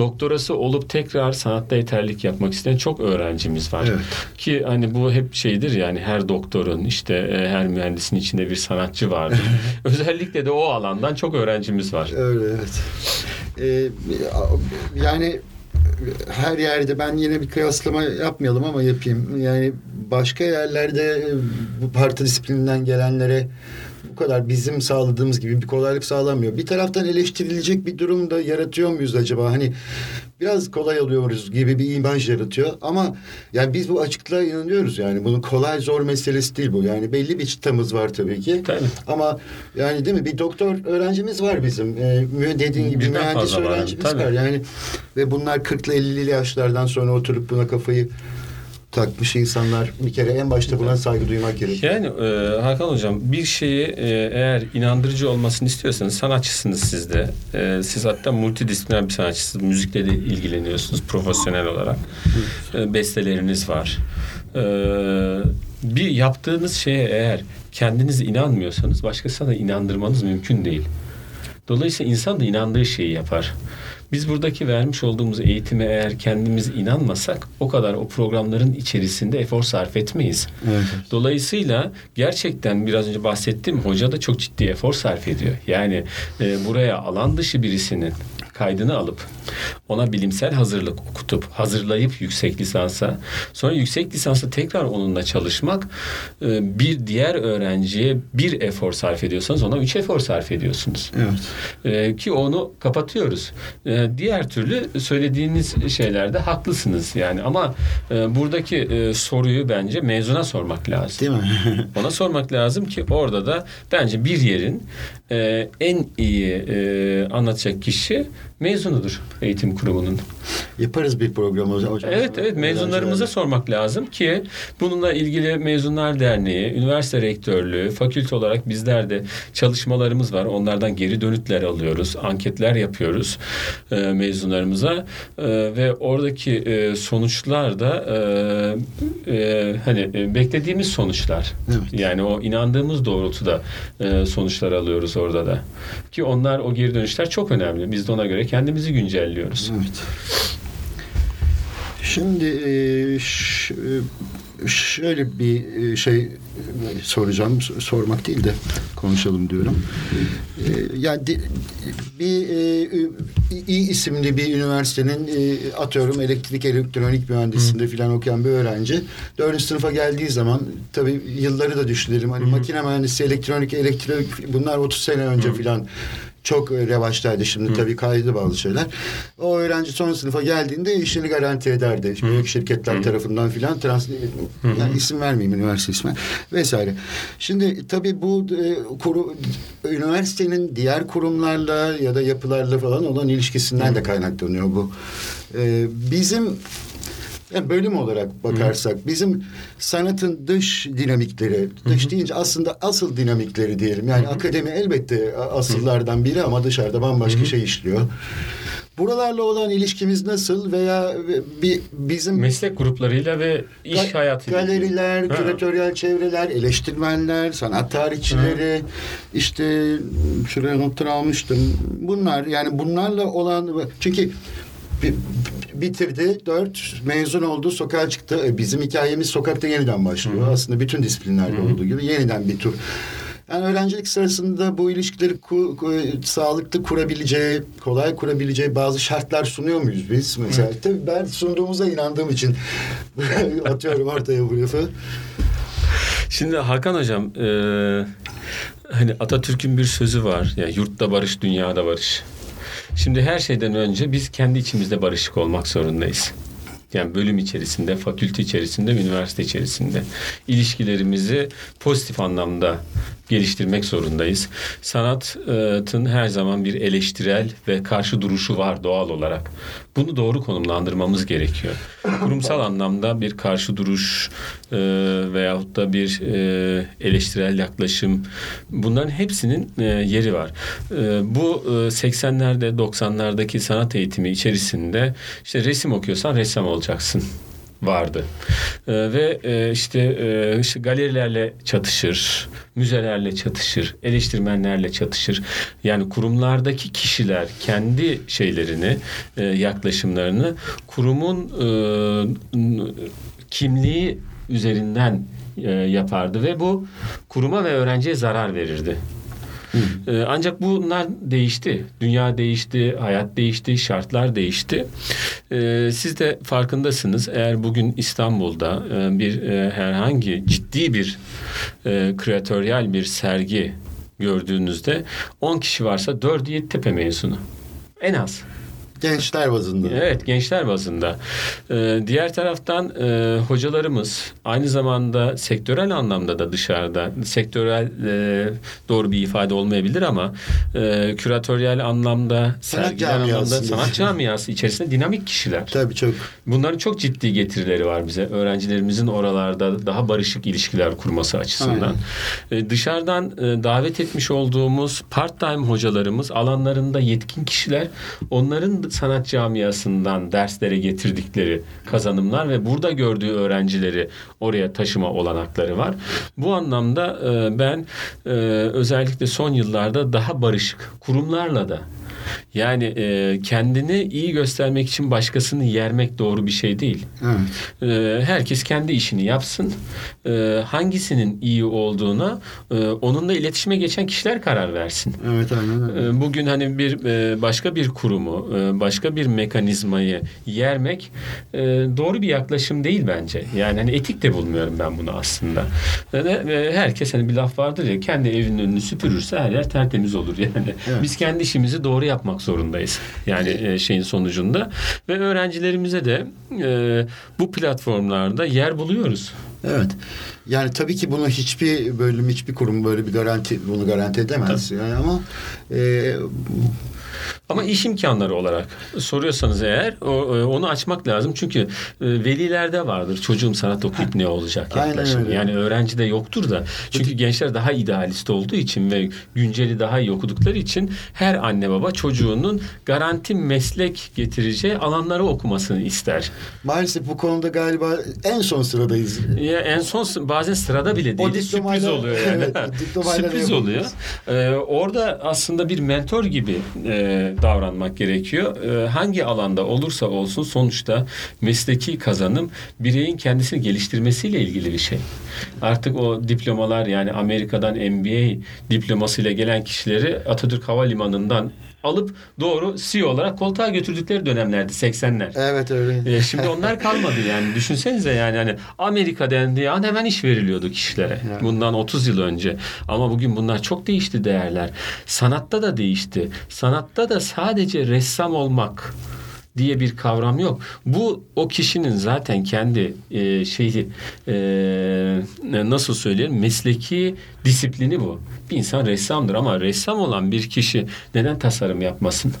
doktorası olup tekrar sanatta yeterlik yapmak isteyen çok öğrencimiz var. Evet. Ki hani bu hep şeydir yani her doktorun işte e, her mühendisin içinde bir sanatçı vardır. Özellikle de o alandan çok öğrencimiz var. Öyle evet. Ee, yani her yerde ben yine bir kıyaslama yapmayalım ama yapayım. Yani başka yerlerde bu parti disiplininden gelenlere kadar bizim sağladığımız gibi bir kolaylık sağlamıyor. Bir taraftan eleştirilecek bir durum da yaratıyor muyuz acaba? Hani biraz kolay alıyoruz gibi bir imaj yaratıyor ama yani biz bu açıklığa inanıyoruz yani bunun kolay zor meselesi değil bu. Yani belli bir çıtamız var tabii ki. Tabii. Ama yani değil mi bir doktor öğrencimiz var bizim. Ee, dediğin gibi Birden mühendis var, öğrencimiz tabii. var. Yani ve bunlar 40'lı 50'li yaşlardan sonra oturup buna kafayı takmış insanlar bir kere en başta buna saygı duymak gerekiyor. Yani e, Hakan Hocam bir şeyi e, eğer inandırıcı olmasını istiyorsanız sanatçısınız siz de. E, siz hatta multidisipliner bir sanatçısınız. Müzikle de ilgileniyorsunuz profesyonel olarak. E, besteleriniz var. E, bir yaptığınız şeye eğer kendiniz inanmıyorsanız başkasına da inandırmanız mümkün değil. Dolayısıyla insan da inandığı şeyi yapar. Biz buradaki vermiş olduğumuz eğitime eğer kendimiz inanmasak o kadar o programların içerisinde efor sarf etmeyiz. Evet. Dolayısıyla gerçekten biraz önce bahsettiğim hoca da çok ciddi efor sarf ediyor. Yani e, buraya alan dışı birisinin kaydını alıp ona bilimsel hazırlık okutup hazırlayıp yüksek lisansa sonra yüksek lisansa tekrar onunla çalışmak e, bir diğer öğrenciye bir efor sarf ediyorsanız ona üç efor sarf ediyorsunuz. Evet. E, ki onu kapatıyoruz. E, diğer türlü söylediğiniz şeylerde haklısınız yani ama buradaki soruyu bence mezuna sormak lazım. Değil mi? Ona sormak lazım ki orada da bence bir yerin en iyi anlatacak kişi mezunudur eğitim kurumunun. Yaparız bir program hocam. Evet evet mezunlarımıza sormak lazım ki bununla ilgili Mezunlar Derneği, üniversite rektörlüğü, fakülte olarak bizler de çalışmalarımız var. Onlardan geri dönütler alıyoruz, anketler yapıyoruz e, mezunlarımıza E, ve oradaki e, sonuçlar da e, e, hani e, beklediğimiz sonuçlar. Evet. Yani o inandığımız doğrultuda e, sonuçlar alıyoruz orada da. Ki onlar o geri dönüşler çok önemli. Biz de ona göre kendimizi güncelliyoruz. Evet. Şimdi e, e, şöyle bir e, şey soracağım. Sormak değil de konuşalım diyorum. Yani bir İ isimli bir üniversitenin atıyorum elektrik elektronik mühendisliğinde falan okuyan bir öğrenci dördüncü sınıfa geldiği zaman tabii yılları da düşünelim. Hani Hı. makine mühendisi, elektronik, elektrik bunlar 30 sene önce falan çok revaçtaydı şimdi Hı. tabii kaydı bazı şeyler. O öğrenci son sınıfa geldiğinde işini garanti ederdi. Hı. Büyük şirketler Hı. tarafından filan trans Hı. yani isim vermeyeyim üniversite ismi vesaire. Şimdi tabii bu e, kuru, üniversitenin diğer kurumlarla ya da yapılarla falan olan ilişkisinden Hı. de kaynaklanıyor bu. E, bizim yani bölüm olarak bakarsak Hı. bizim sanatın dış dinamikleri, dış Hı. deyince aslında asıl dinamikleri diyelim. Yani Hı. akademi elbette asıllardan biri ama dışarıda bambaşka Hı. şey işliyor. Buralarla olan ilişkimiz nasıl veya bir bizim meslek gruplarıyla ve iş ga- hayatıyla galeriler, ha. küratöryel çevreler, eleştirmenler, sanat tarihçileri ha. işte şuraya notları almıştım. Bunlar yani bunlarla olan çünkü bitirdi. Dört mezun oldu. Sokağa çıktı. E, bizim hikayemiz sokakta yeniden başlıyor. Hı. Aslında bütün disiplinlerde Hı. olduğu gibi yeniden bir tur. Yani öğrencilik sırasında bu ilişkileri ku, ku, sağlıklı kurabileceği, kolay kurabileceği bazı şartlar sunuyor muyuz biz? Mesela Hı. tabii ben sunduğumuza inandığım için atıyorum ortaya bu lafı. Şimdi Hakan Hocam, e, hani Atatürk'ün bir sözü var. Yani yurtta barış, dünyada barış. Şimdi her şeyden önce biz kendi içimizde barışık olmak zorundayız. Yani bölüm içerisinde, fakülte içerisinde, üniversite içerisinde ilişkilerimizi pozitif anlamda geliştirmek zorundayız. Sanatın her zaman bir eleştirel ve karşı duruşu var doğal olarak. Bunu doğru konumlandırmamız gerekiyor. Kurumsal anlamda bir karşı duruş e, veyahut da bir e, eleştirel yaklaşım bunların hepsinin e, yeri var. E, bu e, 80'lerde 90'lardaki sanat eğitimi içerisinde işte resim okuyorsan ressam olacaksın vardı. E, ve e, işte, e, işte galerilerle çatışır, müzelerle çatışır, eleştirmenlerle çatışır. Yani kurumlardaki kişiler kendi şeylerini, e, yaklaşımlarını kurumun e, kimliği üzerinden e, yapardı ve bu kuruma ve öğrenciye zarar verirdi. Ee, ancak bunlar değişti. Dünya değişti, hayat değişti, şartlar değişti. Ee, siz de farkındasınız. Eğer bugün İstanbul'da e, bir e, herhangi ciddi bir e, kreatöryel bir sergi gördüğünüzde 10 kişi varsa 4'ü Yeditepe mezunu. En az. Gençler bazında. Evet gençler bazında. Ee, diğer taraftan e, hocalarımız aynı zamanda sektörel anlamda da dışarıda sektörel e, doğru bir ifade olmayabilir ama e, küratöryel anlamda sanat anlamda sanat camiası içerisinde dinamik kişiler. Tabii çok. Bunların çok ciddi getirileri var bize. Öğrencilerimizin oralarda daha barışık ilişkiler kurması açısından. E, dışarıdan e, davet etmiş olduğumuz part-time hocalarımız alanlarında yetkin kişiler. Onların sanat camiasından derslere getirdikleri kazanımlar ve burada gördüğü öğrencileri oraya taşıma olanakları var. Bu anlamda e, ben e, özellikle son yıllarda daha barışık kurumlarla da yani e, kendini iyi göstermek için başkasını yermek doğru bir şey değil. Evet. E, herkes kendi işini yapsın. E, hangisinin iyi olduğuna e, onunla iletişime geçen kişiler karar versin. Evet aynen öyle. E, bugün hani bir e, başka bir kurumu, e, başka bir mekanizmayı yermek e, doğru bir yaklaşım değil bence. Yani hani etik de bulmuyorum ben bunu aslında. Ve herkes hani bir laf vardır ya kendi evinin önünü süpürürse her yer tertemiz olur yani. Evet. Biz kendi işimizi doğru yapmak zorundayız. Yani e, şeyin sonucunda ve öğrencilerimize de e, bu platformlarda yer buluyoruz. Evet. Yani tabii ki bunu hiçbir bölüm, hiçbir kurum böyle bir garanti bunu garanti edemez. Tabii. Yani ama e, ama iş imkanları olarak soruyorsanız eğer o, e, onu açmak lazım. Çünkü e, velilerde vardır. Çocuğum sanat okuyup ne olacak yaklaşım. Yani öğrenci de yoktur da. Çünkü gençler daha idealist olduğu için ve günceli daha iyi okudukları için her anne baba çocuğunun garanti meslek getireceği alanları okumasını ister. Maalesef bu konuda galiba en son sıradayız. Ya en son bazen sırada bile değil. Sürpriz oluyor yani. Evet, sürpriz oluyor. Ee, orada aslında bir mentor gibi e, davranmak gerekiyor. E, hangi alanda olursa olsun sonuçta mesleki kazanım bireyin kendisini geliştirmesiyle ilgili bir şey. Artık o diplomalar yani Amerika'dan MBA diplomasıyla gelen kişileri Atatürk Havalimanı'ndan alıp doğru CEO olarak koltuğa götürdükleri dönemlerdi 80'ler. Evet öyle. E, şimdi onlar kalmadı yani düşünsenize yani hani Amerika dendiği an hemen iş veriliyordu kişilere. Evet. Bundan 30 yıl önce. Ama bugün bunlar çok değişti değerler. Sanatta da değişti. Sanatta da sadece ressam olmak diye bir kavram yok. Bu o kişinin zaten kendi e, şeyi e, nasıl söyleyelim mesleki disiplini bu. Bir insan ressamdır ama ressam olan bir kişi neden tasarım yapmasın?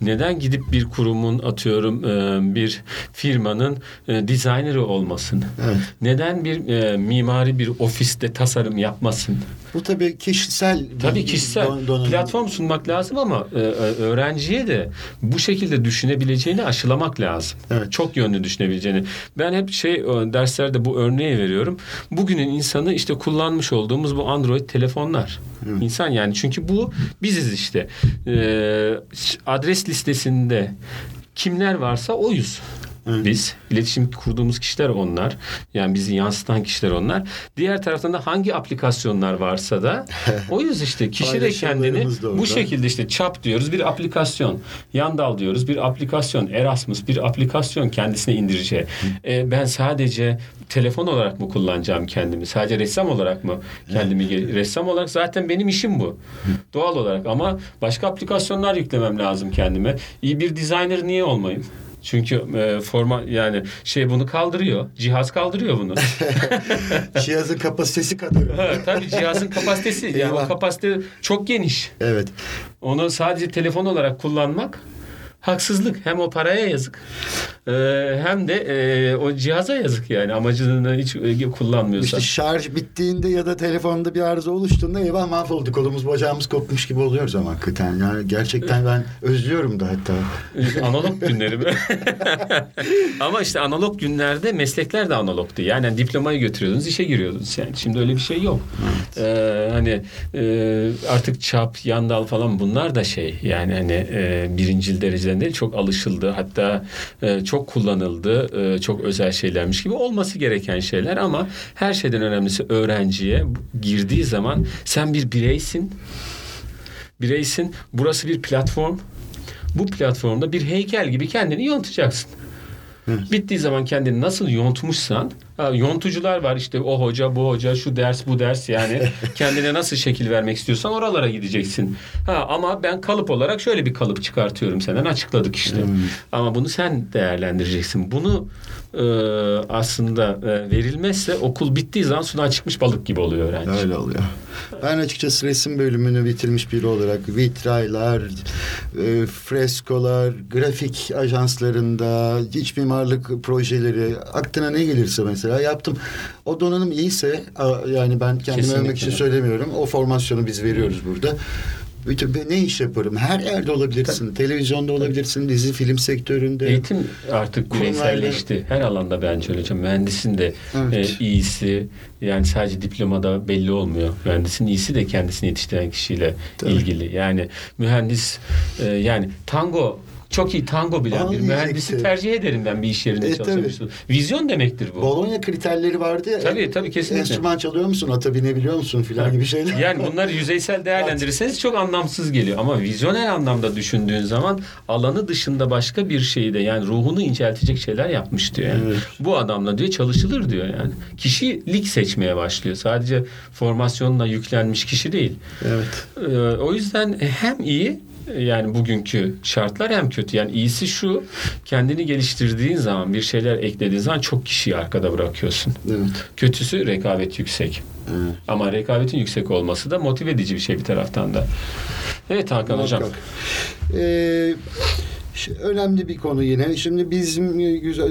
Neden gidip bir kurumun atıyorum e, bir firmanın e, dizaynerı olmasın? Evet. Neden bir e, mimari bir ofiste tasarım yapmasın? Bu tabii kişisel Tabii kişisel don- donanım. platform sunmak lazım ama e, e, öğrenciye de bu şekilde düşünebileceğini aşılamak lazım. Evet. Çok yönlü düşünebileceğini. Ben hep şey e, derslerde bu örneği veriyorum. Bugünün insanı işte kullanmış olduğumuz bu Android telefonlar. İnsan yani çünkü bu biziz işte. E, adres listesinde kimler varsa oyuz. Evet. Biz iletişim kurduğumuz kişiler onlar. Yani bizi yansıtan kişiler onlar. Diğer taraftan da hangi aplikasyonlar varsa da oyuz işte. Kişi de kendini bu şekilde işte çap diyoruz bir aplikasyon. Yandal diyoruz bir aplikasyon. Erasmus bir aplikasyon kendisine indireceği. E, ben sadece telefon olarak mı kullanacağım kendimi? Sadece ressam olarak mı kendimi? Ressam olarak zaten benim işim bu. Doğal olarak ama başka aplikasyonlar yüklemem lazım kendime. İyi bir designer niye olmayayım? Çünkü e, forma yani şey bunu kaldırıyor. Cihaz kaldırıyor bunu. Cihazın kapasitesi kadar. ha, tabii cihazın kapasitesi yani o kapasite çok geniş. Evet. Onu sadece telefon olarak kullanmak haksızlık. Hem o paraya yazık e, hem de e, o cihaza yazık yani amacını hiç e, kullanmıyorsa. İşte şarj bittiğinde ya da telefonda bir arıza oluştuğunda eyvah mahvolduk. Kolumuz bacağımız kopmuş gibi oluyoruz ama hakikaten. Yani gerçekten ben özlüyorum da hatta. analog günleri mi? Ama işte analog günlerde meslekler de analogtu. Yani diplomayı götürüyordunuz, işe giriyordunuz yani. Şimdi öyle bir şey yok. Ee, hani e, artık çap, yandal falan bunlar da şey yani hani e, birincil dereceden değil çok alışıldı. Hatta e, çok kullanıldı. E, çok özel şeylermiş gibi olması gereken şeyler ama her şeyden önemlisi öğrenciye girdiği zaman sen bir bireysin. Bireysin. Burası bir platform. Bu platformda bir heykel gibi kendini yontacaksın. Evet. Bittiği zaman kendini nasıl yontmuşsan yontucular var işte o hoca bu hoca şu ders bu ders yani kendine nasıl şekil vermek istiyorsan oralara gideceksin. Ha ama ben kalıp olarak şöyle bir kalıp çıkartıyorum senden açıkladık işte. Ama bunu sen değerlendireceksin. Bunu e, aslında e, verilmezse okul bittiği zaman sudan çıkmış balık gibi oluyor öğrenci. Öyle oluyor. Ben açıkçası resim bölümünü bitirmiş biri olarak vitraylar, e, freskolar, grafik ajanslarında, iç mimarlık projeleri, aklına ne gelirse mesela yaptım. O donanım iyiyse yani ben kendimi övmek için söylemiyorum. O formasyonu biz veriyoruz burada. Bütün ben ne iş yaparım? Her yerde olabilirsin. Televizyonda olabilirsin, dizi film sektöründe. Eğitim artık bireyselleşti. Her alanda bence öyle. Mühendisin de Evet. e, iyisi yani sadece diplomada belli olmuyor. Mühendisin iyisi de kendisini yetiştiren kişiyle Tabii. ilgili. Yani mühendis e, yani tango çok iyi tango bilen Aa, bir mühendisi tercih ederim ben bir iş yerinde E, çalışıyorsun. Vizyon demektir bu. Bologna kriterleri vardı ya. Tabii, tabii, kesinlikle. Enstrüman çalıyor musun, ata binebiliyor musun filan gibi şeyler. Yani bunları yüzeysel değerlendirirseniz çok anlamsız geliyor. Ama vizyoner anlamda düşündüğün zaman alanı dışında başka bir şeyi de yani ruhunu inceltecek şeyler yapmış diyor. Yani. Evet. Bu adamla diyor çalışılır diyor yani. Kişilik seçmeye başlıyor. Sadece formasyonla yüklenmiş kişi değil. Evet. Ee, o yüzden hem iyi yani bugünkü şartlar hem kötü. Yani iyisi şu kendini geliştirdiğin zaman bir şeyler eklediğin zaman çok kişiyi arkada bırakıyorsun. Evet. Kötüsü rekabet yüksek. evet. Ama rekabetin yüksek olması da motive edici bir şey bir taraftan da. Evet Hakan Hocam. Muhakkak. Ee, ş- önemli bir konu yine. Şimdi bizim güzel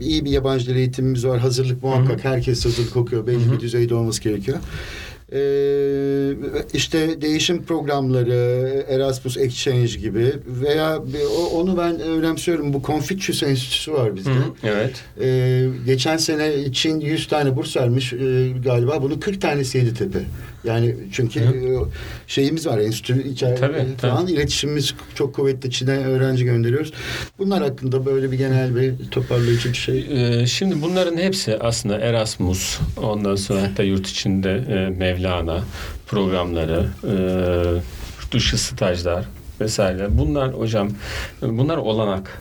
iyi bir yabancı dil eğitimimiz var. Hazırlık muhakkak herkes hazırlık okuyor. Belli bir düzeyde olması gerekiyor. Ee, işte değişim programları, Erasmus Exchange gibi veya onu ben önemsiyorum. Bu Confucius Enstitüsü var bizde. Hı Evet. Ee, geçen sene Çin 100 tane burs vermiş e, galiba. Bunun 40 tanesi Yeditepe. Yani çünkü Hı. şeyimiz var enstitü içeride tabii, falan tabii. iletişimimiz çok kuvvetli Çin'e öğrenci gönderiyoruz. Bunlar hakkında böyle bir genel bir toparlayıcı bir şey. Ee, şimdi bunların hepsi aslında Erasmus, ondan sonra hatta yurt içinde e, Mevlana programları, e, dışı stajlar vesaire. Bunlar hocam bunlar olanak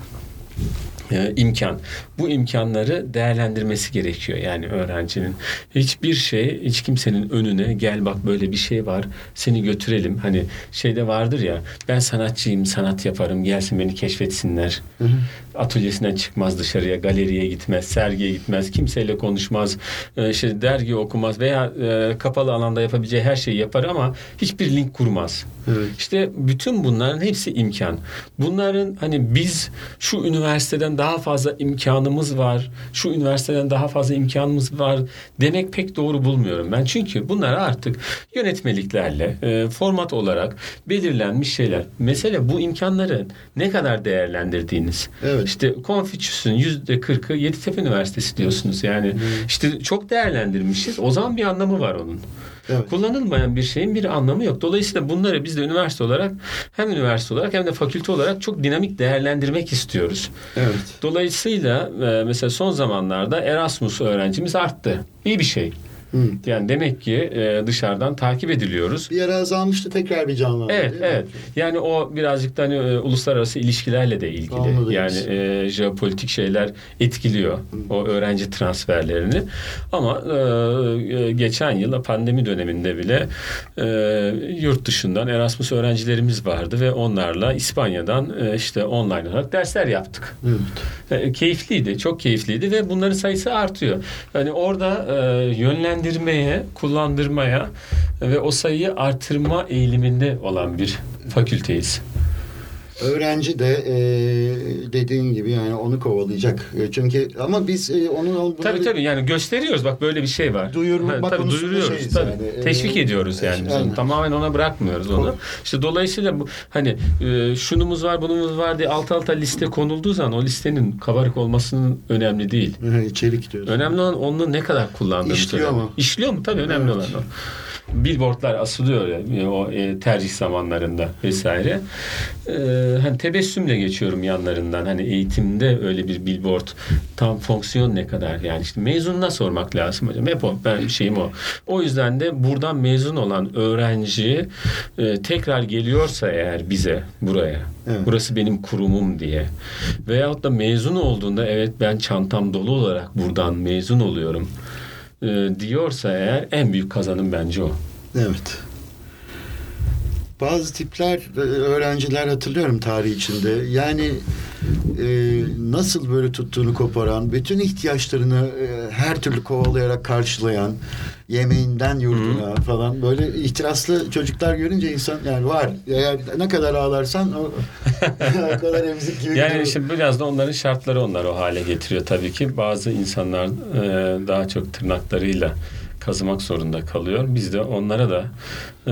e, imkan. Bu imkanları değerlendirmesi gerekiyor yani öğrencinin. Hiçbir şey hiç kimsenin önüne gel bak böyle bir şey var seni götürelim. Hani şeyde vardır ya ben sanatçıyım sanat yaparım gelsin beni keşfetsinler. Hı hı. Atölyesinden çıkmaz dışarıya galeriye gitmez sergiye gitmez kimseyle konuşmaz e, işte dergi okumaz veya e, kapalı alanda yapabileceği her şeyi yapar ama hiçbir link kurmaz. Evet. İşte bütün bunların hepsi imkan. Bunların hani biz şu üniversiteden daha fazla imkanımız var, şu üniversiteden daha fazla imkanımız var demek pek doğru bulmuyorum ben. Çünkü bunlar artık yönetmeliklerle e, format olarak belirlenmiş şeyler. Mesele bu imkanları ne kadar değerlendirdiğiniz. Evet. İşte Confucius'un yüzde kırkı Yeditepe Üniversitesi diyorsunuz. Yani hmm. işte çok değerlendirmişiz. O zaman bir anlamı var onun. Evet. Kullanılmayan bir şeyin bir anlamı yok. Dolayısıyla bunları biz de üniversite olarak hem üniversite olarak hem de fakülte olarak çok dinamik değerlendirmek istiyoruz. Evet. Dolayısıyla e, mesela son zamanlarda Erasmus öğrencimiz arttı. İyi bir şey. Hı. Yani demek ki e, dışarıdan takip ediliyoruz. Bir ara azalmıştı tekrar bir canlandı. Evet, evet. Yani o birazcık da hani e, uluslararası ilişkilerle de ilgili. Anladım. Yani e, jeopolitik şeyler etkiliyor Hı. o öğrenci transferlerini. Ama e, e, geçen yıl pandemi döneminde bile e, yurt dışından Erasmus öğrencilerimiz vardı ve onlarla İspanya'dan e, işte online olarak dersler yaptık. Evet. E, keyifliydi, çok keyifliydi ve bunların sayısı artıyor. Yani orada e, yönlendirme yönlendirmeye, kullandırmaya ve o sayıyı artırma eğiliminde olan bir fakülteyiz. Öğrenci de e, dediğin gibi yani onu kovalayacak. E, çünkü ama biz e, onun Tabii tabii yani gösteriyoruz bak böyle bir şey var. Duyurmak ha, tabii duyuruyoruz tabii. Yani. E, Teşvik ediyoruz yani. Biz yani. Tamamen ona bırakmıyoruz onu. Kol. İşte dolayısıyla bu hani e, şunumuz var, bunumuz var diye alt alta liste konulduğu zaman o listenin kabarık olmasının önemli değil. İçerik diyoruz. Önemli olan onu ne kadar kullandığımız. İşliyor mu? İşliyor mu? Tabii önemli evet. olan o billboardlar asılıyor ya o e, tercih zamanlarında vesaire. E, hani tebessümle geçiyorum yanlarından. Hani eğitimde öyle bir billboard tam fonksiyon ne kadar yani işte mezununa sormak lazım hocam. Hep o ben şeyim o. O yüzden de buradan mezun olan öğrenci e, tekrar geliyorsa eğer bize buraya Evet. Burası benim kurumum diye. Veyahut da mezun olduğunda evet ben çantam dolu olarak buradan mezun oluyorum e, diyorsa eğer en büyük kazanım bence o. Evet. Bazı tipler e, öğrenciler hatırlıyorum tarih içinde. Yani e, nasıl böyle tuttuğunu koparan, bütün ihtiyaçlarını e, her türlü kovalayarak karşılayan, yemeğinden yurduna Hı. falan böyle ihtiraslı çocuklar görünce insan yani var. Eğer ne kadar ağlarsan o, o kadar emzik gibi. Yani işte biraz da onların şartları onlar o hale getiriyor tabii ki. Bazı insanlar e, daha çok tırnaklarıyla kazımak zorunda kalıyor. Biz de onlara da e,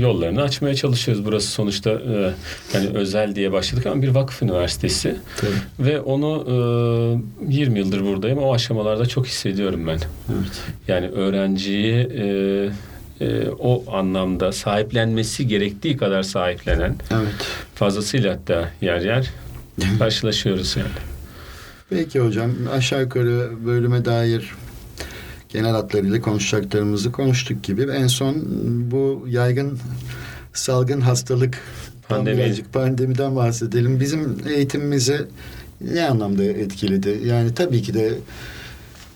yollarını açmaya çalışıyoruz. Burası sonuçta e, hani özel diye başladık ama bir vakıf üniversitesi. Tabii. Ve onu e, 20 yıldır buradayım. O aşamalarda çok hissediyorum ben. Evet. Yani öğrenciyi e, e, o anlamda sahiplenmesi gerektiği kadar sahiplenen evet. fazlasıyla hatta yer yer karşılaşıyoruz yani. Peki hocam aşağı yukarı bölüme dair genel hatlarıyla konuşacaklarımızı konuştuk gibi. En son bu yaygın salgın hastalık Pandemi. birazcık pandemiden bahsedelim. Bizim eğitimimizi ne anlamda etkiledi? Yani tabii ki de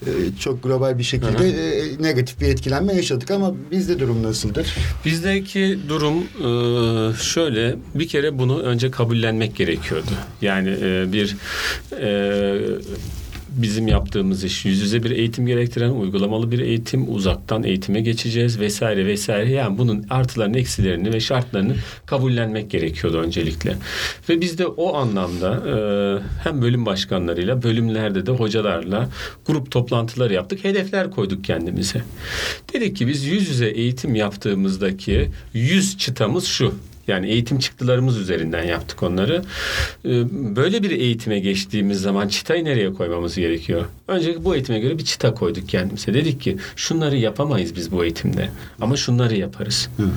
e, çok global bir şekilde hı hı. E, negatif bir etkilenme yaşadık ama bizde durum nasıldır? Bizdeki durum e, şöyle bir kere bunu önce kabullenmek gerekiyordu. Yani bir bizim yaptığımız iş. Yüz yüze bir eğitim gerektiren uygulamalı bir eğitim uzaktan eğitime geçeceğiz vesaire vesaire. Yani bunun artılarını eksilerini ve şartlarını kabullenmek gerekiyordu öncelikle. Ve biz de o anlamda e, hem bölüm başkanlarıyla bölümlerde de hocalarla grup toplantıları yaptık. Hedefler koyduk kendimize. Dedik ki biz yüz yüze eğitim yaptığımızdaki yüz çıtamız şu Yani eğitim çıktılarımız üzerinden yaptık onları. Ee, böyle bir eğitime geçtiğimiz zaman çıtayı nereye koymamız gerekiyor? Önce bu eğitime göre bir çıta koyduk kendimize. Dedik ki şunları yapamayız biz bu eğitimde ama şunları yaparız. Hı.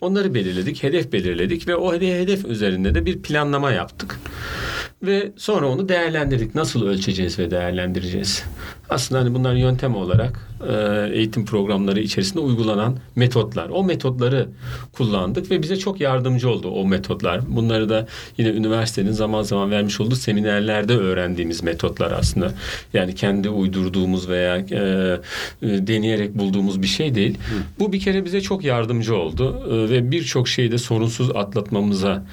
Onları belirledik, hedef belirledik ve o hedef üzerinde de bir planlama yaptık. Ve sonra onu değerlendirdik. Nasıl ölçeceğiz ve değerlendireceğiz? Aslında hani bunlar yöntem olarak e, eğitim programları içerisinde uygulanan metotlar. O metotları kullandık ve bize çok yardımcı oldu o metotlar. Bunları da yine üniversitenin zaman zaman vermiş olduğu seminerlerde öğrendiğimiz metotlar aslında. Yani kendi uydurduğumuz veya e, e, deneyerek bulduğumuz bir şey değil. Hı. Bu bir kere bize çok yardımcı oldu ve birçok şeyi de sorunsuz atlatmamıza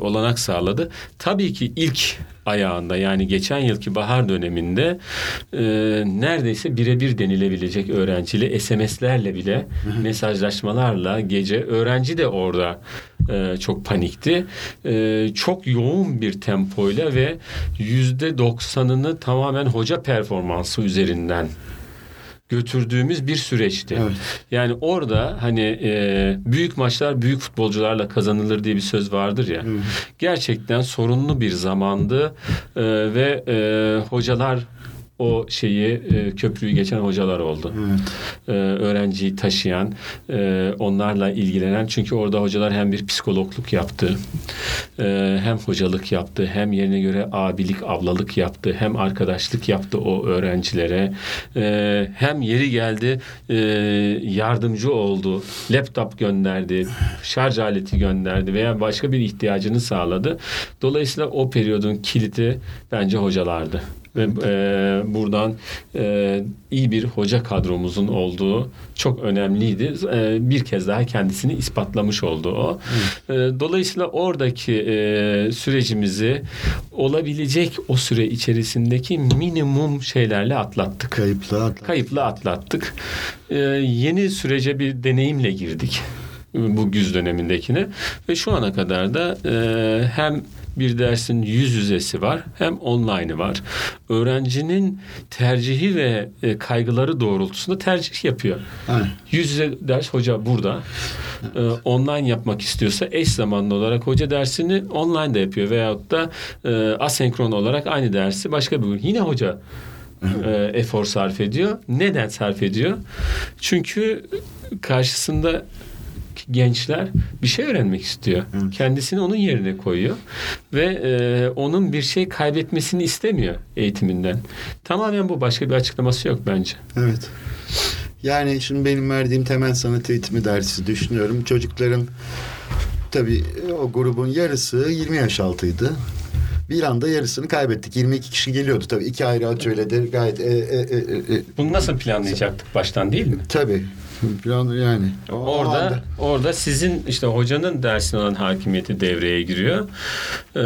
olanak sağladı. Tabii ki ilk ayağında yani geçen yılki bahar döneminde e, neredeyse birebir denilebilecek öğrenciyle SMS'lerle bile mesajlaşmalarla gece öğrenci de orada e, çok panikti. E, çok yoğun bir tempoyla ve yüzde doksanını tamamen hoca performansı üzerinden götürdüğümüz bir süreçti. Evet. Yani orada hani e, büyük maçlar büyük futbolcularla kazanılır diye bir söz vardır ya. Evet. Gerçekten sorunlu bir zamandı e, ve e, hocalar o şeyi e, köprüyü geçen hocalar oldu. Evet. E, öğrenciyi taşıyan, e, onlarla ilgilenen. Çünkü orada hocalar hem bir psikologluk yaptı, e, hem hocalık yaptı, hem yerine göre abilik, ablalık yaptı, hem arkadaşlık yaptı o öğrencilere. E, hem yeri geldi e, yardımcı oldu, laptop gönderdi, şarj aleti gönderdi veya başka bir ihtiyacını sağladı. Dolayısıyla o periyodun kilidi bence hocalardı ve e, buradan e, iyi bir hoca kadromuzun olduğu çok önemliydi. E, bir kez daha kendisini ispatlamış oldu o. E, dolayısıyla oradaki e, sürecimizi olabilecek o süre içerisindeki minimum şeylerle atlattık. Kayıpla atlattık. Kayıpla atlattık. E, yeni sürece bir deneyimle girdik bu güz dönemindekine ve şu ana kadar da e, hem bir dersin yüz yüzesi var hem online'ı var. Öğrencinin tercihi ve e, kaygıları doğrultusunda tercih yapıyor. Aynen. Yüz yüze ders hoca burada. Evet. E, online yapmak istiyorsa eş zamanlı olarak hoca dersini online da yapıyor veyahut da e, asenkron olarak aynı dersi başka bir gün yine hoca e, efor sarf ediyor. Neden sarf ediyor? Çünkü karşısında gençler bir şey öğrenmek istiyor. Evet. Kendisini onun yerine koyuyor ve e, onun bir şey kaybetmesini istemiyor eğitiminden. Tamamen bu başka bir açıklaması yok bence. Evet. Yani şimdi benim verdiğim temel sanat eğitimi dersi düşünüyorum. Çocukların tabii o grubun yarısı 20 yaş altıydı. Bir anda yarısını kaybettik. 22 kişi geliyordu tabii. iki ayrı atölyede gayet... E, e, e, e, Bunu nasıl planlayacaktık baştan değil mi? Tabii. Plan yani. O orada anda. orada sizin işte hocanın dersine olan hakimiyeti devreye giriyor. Ee,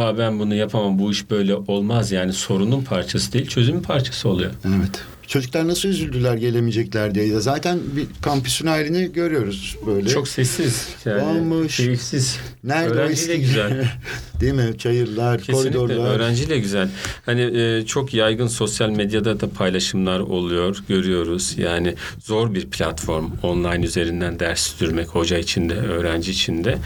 Aa ben bunu yapamam bu iş böyle olmaz yani sorunun parçası değil çözümün parçası oluyor. Evet. Çocuklar nasıl üzüldüler gelemeyecekler diye. Zaten bir kampüsün halini görüyoruz böyle. Çok sessiz. Yani Olmuş. Keyifsiz. Nerede Öğrenciyle o güzel. Değil mi? Çayırlar, Kesinlikle koridorlar. öğrenciyle güzel. Hani e, çok yaygın sosyal medyada da paylaşımlar oluyor. Görüyoruz. Yani zor bir platform. Online üzerinden ders sürmek hoca için de, öğrenci için de.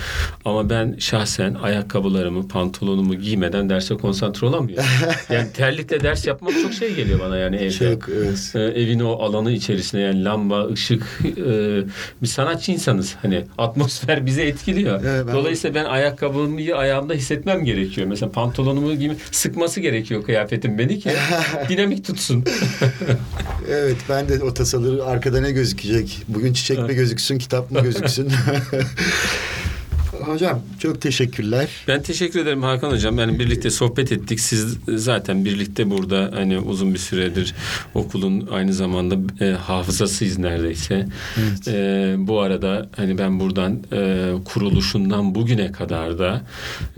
Ama ben şahsen ayakkabılarımı, pantolonumu giymeden derse konsantre olamıyorum. yani terlikle ders yapmak çok şey geliyor bana yani evde. Çok, evet Evet. E, evin o alanı içerisinde yani lamba, ışık e, bir sanatçı insanız. Hani atmosfer bizi etkiliyor. Evet, ben Dolayısıyla ben ayakkabımı ayağımda hissetmem gerekiyor. Mesela pantolonumu gibi sıkması gerekiyor kıyafetim beni ki dinamik tutsun. evet ben de o tasarı arkada ne gözükecek? Bugün çiçek mi gözüksün, kitap mı gözüksün? Hocam çok teşekkürler. Ben teşekkür ederim Hakan Hocam. Yani birlikte sohbet ettik. Siz zaten birlikte burada hani uzun bir süredir okulun aynı zamanda e, hafızasıyız neredeyse. Evet. E, bu arada hani ben buradan e, kuruluşundan bugüne kadar da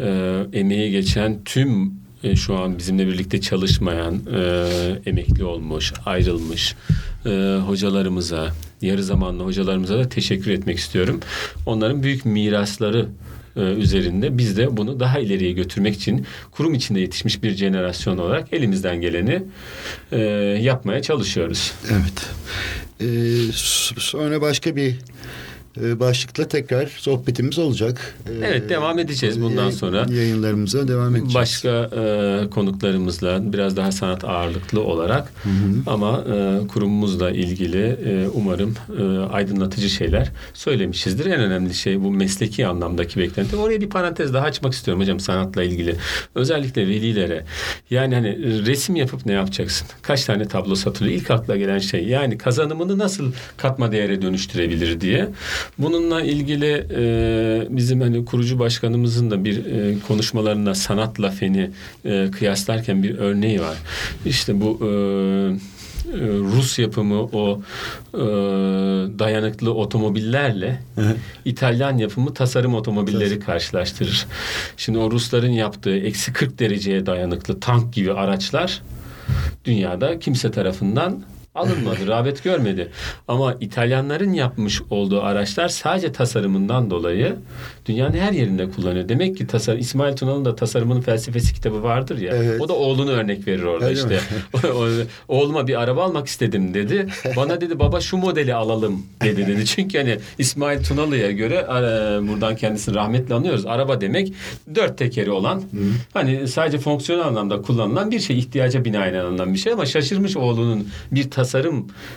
e, emeği geçen tüm e, şu an bizimle birlikte çalışmayan, e, emekli olmuş, ayrılmış e, hocalarımıza, yarı zamanlı hocalarımıza da teşekkür etmek istiyorum. Onların büyük mirasları e, üzerinde biz de bunu daha ileriye götürmek için kurum içinde yetişmiş bir jenerasyon olarak elimizden geleni e, yapmaya çalışıyoruz. Evet. Ee, sonra başka bir başlıkla tekrar sohbetimiz olacak. E, Evet, devam edeceğiz bundan sonra. Yayınlarımıza devam edeceğiz. Başka e, konuklarımızla biraz daha sanat ağırlıklı olarak ama e, kurumumuzla ilgili e, umarım e, aydınlatıcı şeyler söylemişizdir. En önemli şey bu mesleki anlamdaki beklenti. Oraya bir parantez daha açmak istiyorum hocam sanatla ilgili. Özellikle velilere. Yani hani resim yapıp ne yapacaksın? Kaç tane tablo satılıyor? İlk akla gelen şey yani kazanımını nasıl katma değere dönüştürebilir diye. Bununla ilgili e, bizim hani kurucu başkanımızın da bir e, konuşmalarında sanatla feni e, kıyaslarken bir örneği var. İşte bu e, e, Rus yapımı o e, dayanıklı otomobillerle İtalyan yapımı tasarım otomobilleri karşılaştırır. Şimdi o Rusların yaptığı eksi 40 dereceye dayanıklı tank gibi araçlar dünyada kimse tarafından alınmadı, rağbet görmedi. Ama İtalyanların yapmış olduğu araçlar sadece tasarımından dolayı dünyanın her yerinde kullanıyor. Demek ki tasar İsmail Tunalı'nın da tasarımının felsefesi kitabı vardır ya. Evet. O da oğlunu örnek verir orada Öyle işte. Oğluma bir araba almak istedim dedi. Bana dedi baba şu modeli alalım dedi dedi. Çünkü hani İsmail Tunalı'ya göre e, buradan kendisini rahmetle anıyoruz. Araba demek dört tekeri olan hani sadece fonksiyonel anlamda kullanılan bir şey ihtiyaca binaen alınan bir şey ama şaşırmış oğlunun bir tasarım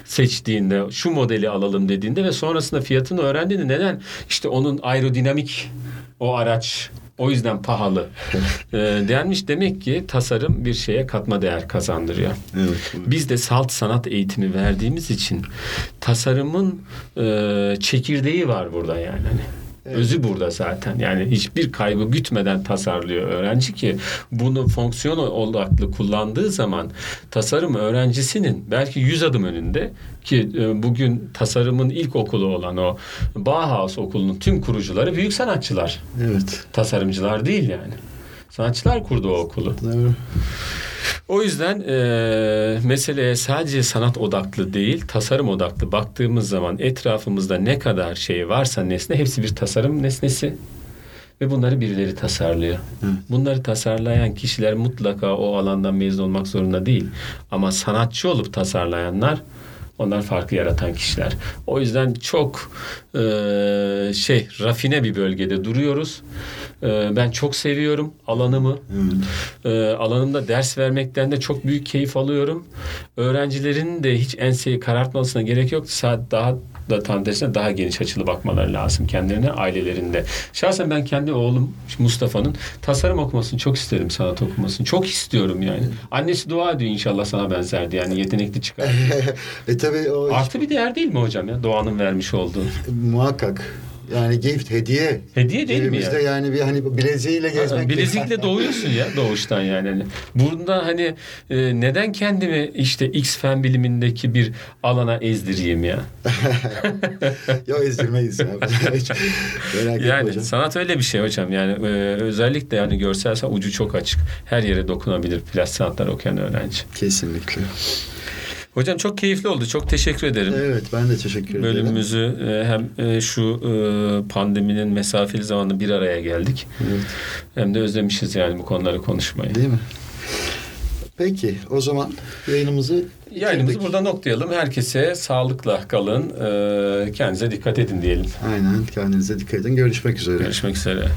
seçtiğinde şu modeli alalım dediğinde ve sonrasında fiyatını öğrendiğinde neden işte onun aerodinamik o araç o yüzden pahalı e, denmiş. Demek ki tasarım bir şeye katma değer kazandırıyor. Evet. Biz de salt sanat eğitimi verdiğimiz için tasarımın e, çekirdeği var burada yani. Hani. Özü burada zaten. Yani hiçbir kaygı gütmeden tasarlıyor öğrenci ki bunu fonksiyon odaklı kullandığı zaman tasarım öğrencisinin belki 100 adım önünde ki e, bugün tasarımın ilk okulu olan o Bauhaus okulunun tüm kurucuları büyük sanatçılar. Evet. Tasarımcılar değil yani. Sanatçılar kurdu o okulu. Doğru. O yüzden e, meseleye sadece sanat odaklı değil, tasarım odaklı baktığımız zaman etrafımızda ne kadar şey varsa nesne hepsi bir tasarım nesnesi ve bunları birileri tasarlıyor. Bunları tasarlayan kişiler mutlaka o alandan mezun olmak zorunda değil. Ama sanatçı olup tasarlayanlar onlar farkı yaratan kişiler. O yüzden çok e, şey rafine bir bölgede duruyoruz. E, ben çok seviyorum alanımı. E, alanımda ders vermekten de çok büyük keyif alıyorum. Öğrencilerin de hiç enseyi karartmasına gerek yok. Saat daha da tam tersine daha geniş açılı bakmaları lazım kendilerine, ailelerinde. Şahsen ben kendi oğlum Mustafa'nın tasarım okumasını çok isterim, sanat okumasını. Çok istiyorum yani. Annesi dua ediyor inşallah sana benzerdi yani yetenekli çıkar. e tabii o Artı bir değer değil mi hocam ya doğanın vermiş olduğu? muhakkak. Yani gift, hediye. Hediye değil mi yani? yani bir hani bileziğiyle gezmek. Bilezikle doğuyorsun ya doğuştan yani. Hani Bunda hani e, neden kendimi işte X fen bilimindeki bir alana ezdireyim ya? Yok ezdirmeyiz ya. Yani hocam. sanat öyle bir şey hocam. Yani e, özellikle yani görsel sanat ucu çok açık. Her yere dokunabilir plastik sanatlar okuyan öğrenci. Kesinlikle. Hocam çok keyifli oldu. Çok teşekkür ederim. Evet ben de teşekkür ederim. Bölümümüzü e, hem e, şu e, pandeminin mesafeli zamanında bir araya geldik. Evet. Hem de özlemişiz yani bu konuları konuşmayı. Değil mi? Peki o zaman yayınımızı Yayınımızı burada noktalayalım. Herkese sağlıkla kalın. Kendinize dikkat edin diyelim. Aynen kendinize dikkat edin. Görüşmek üzere. Görüşmek üzere.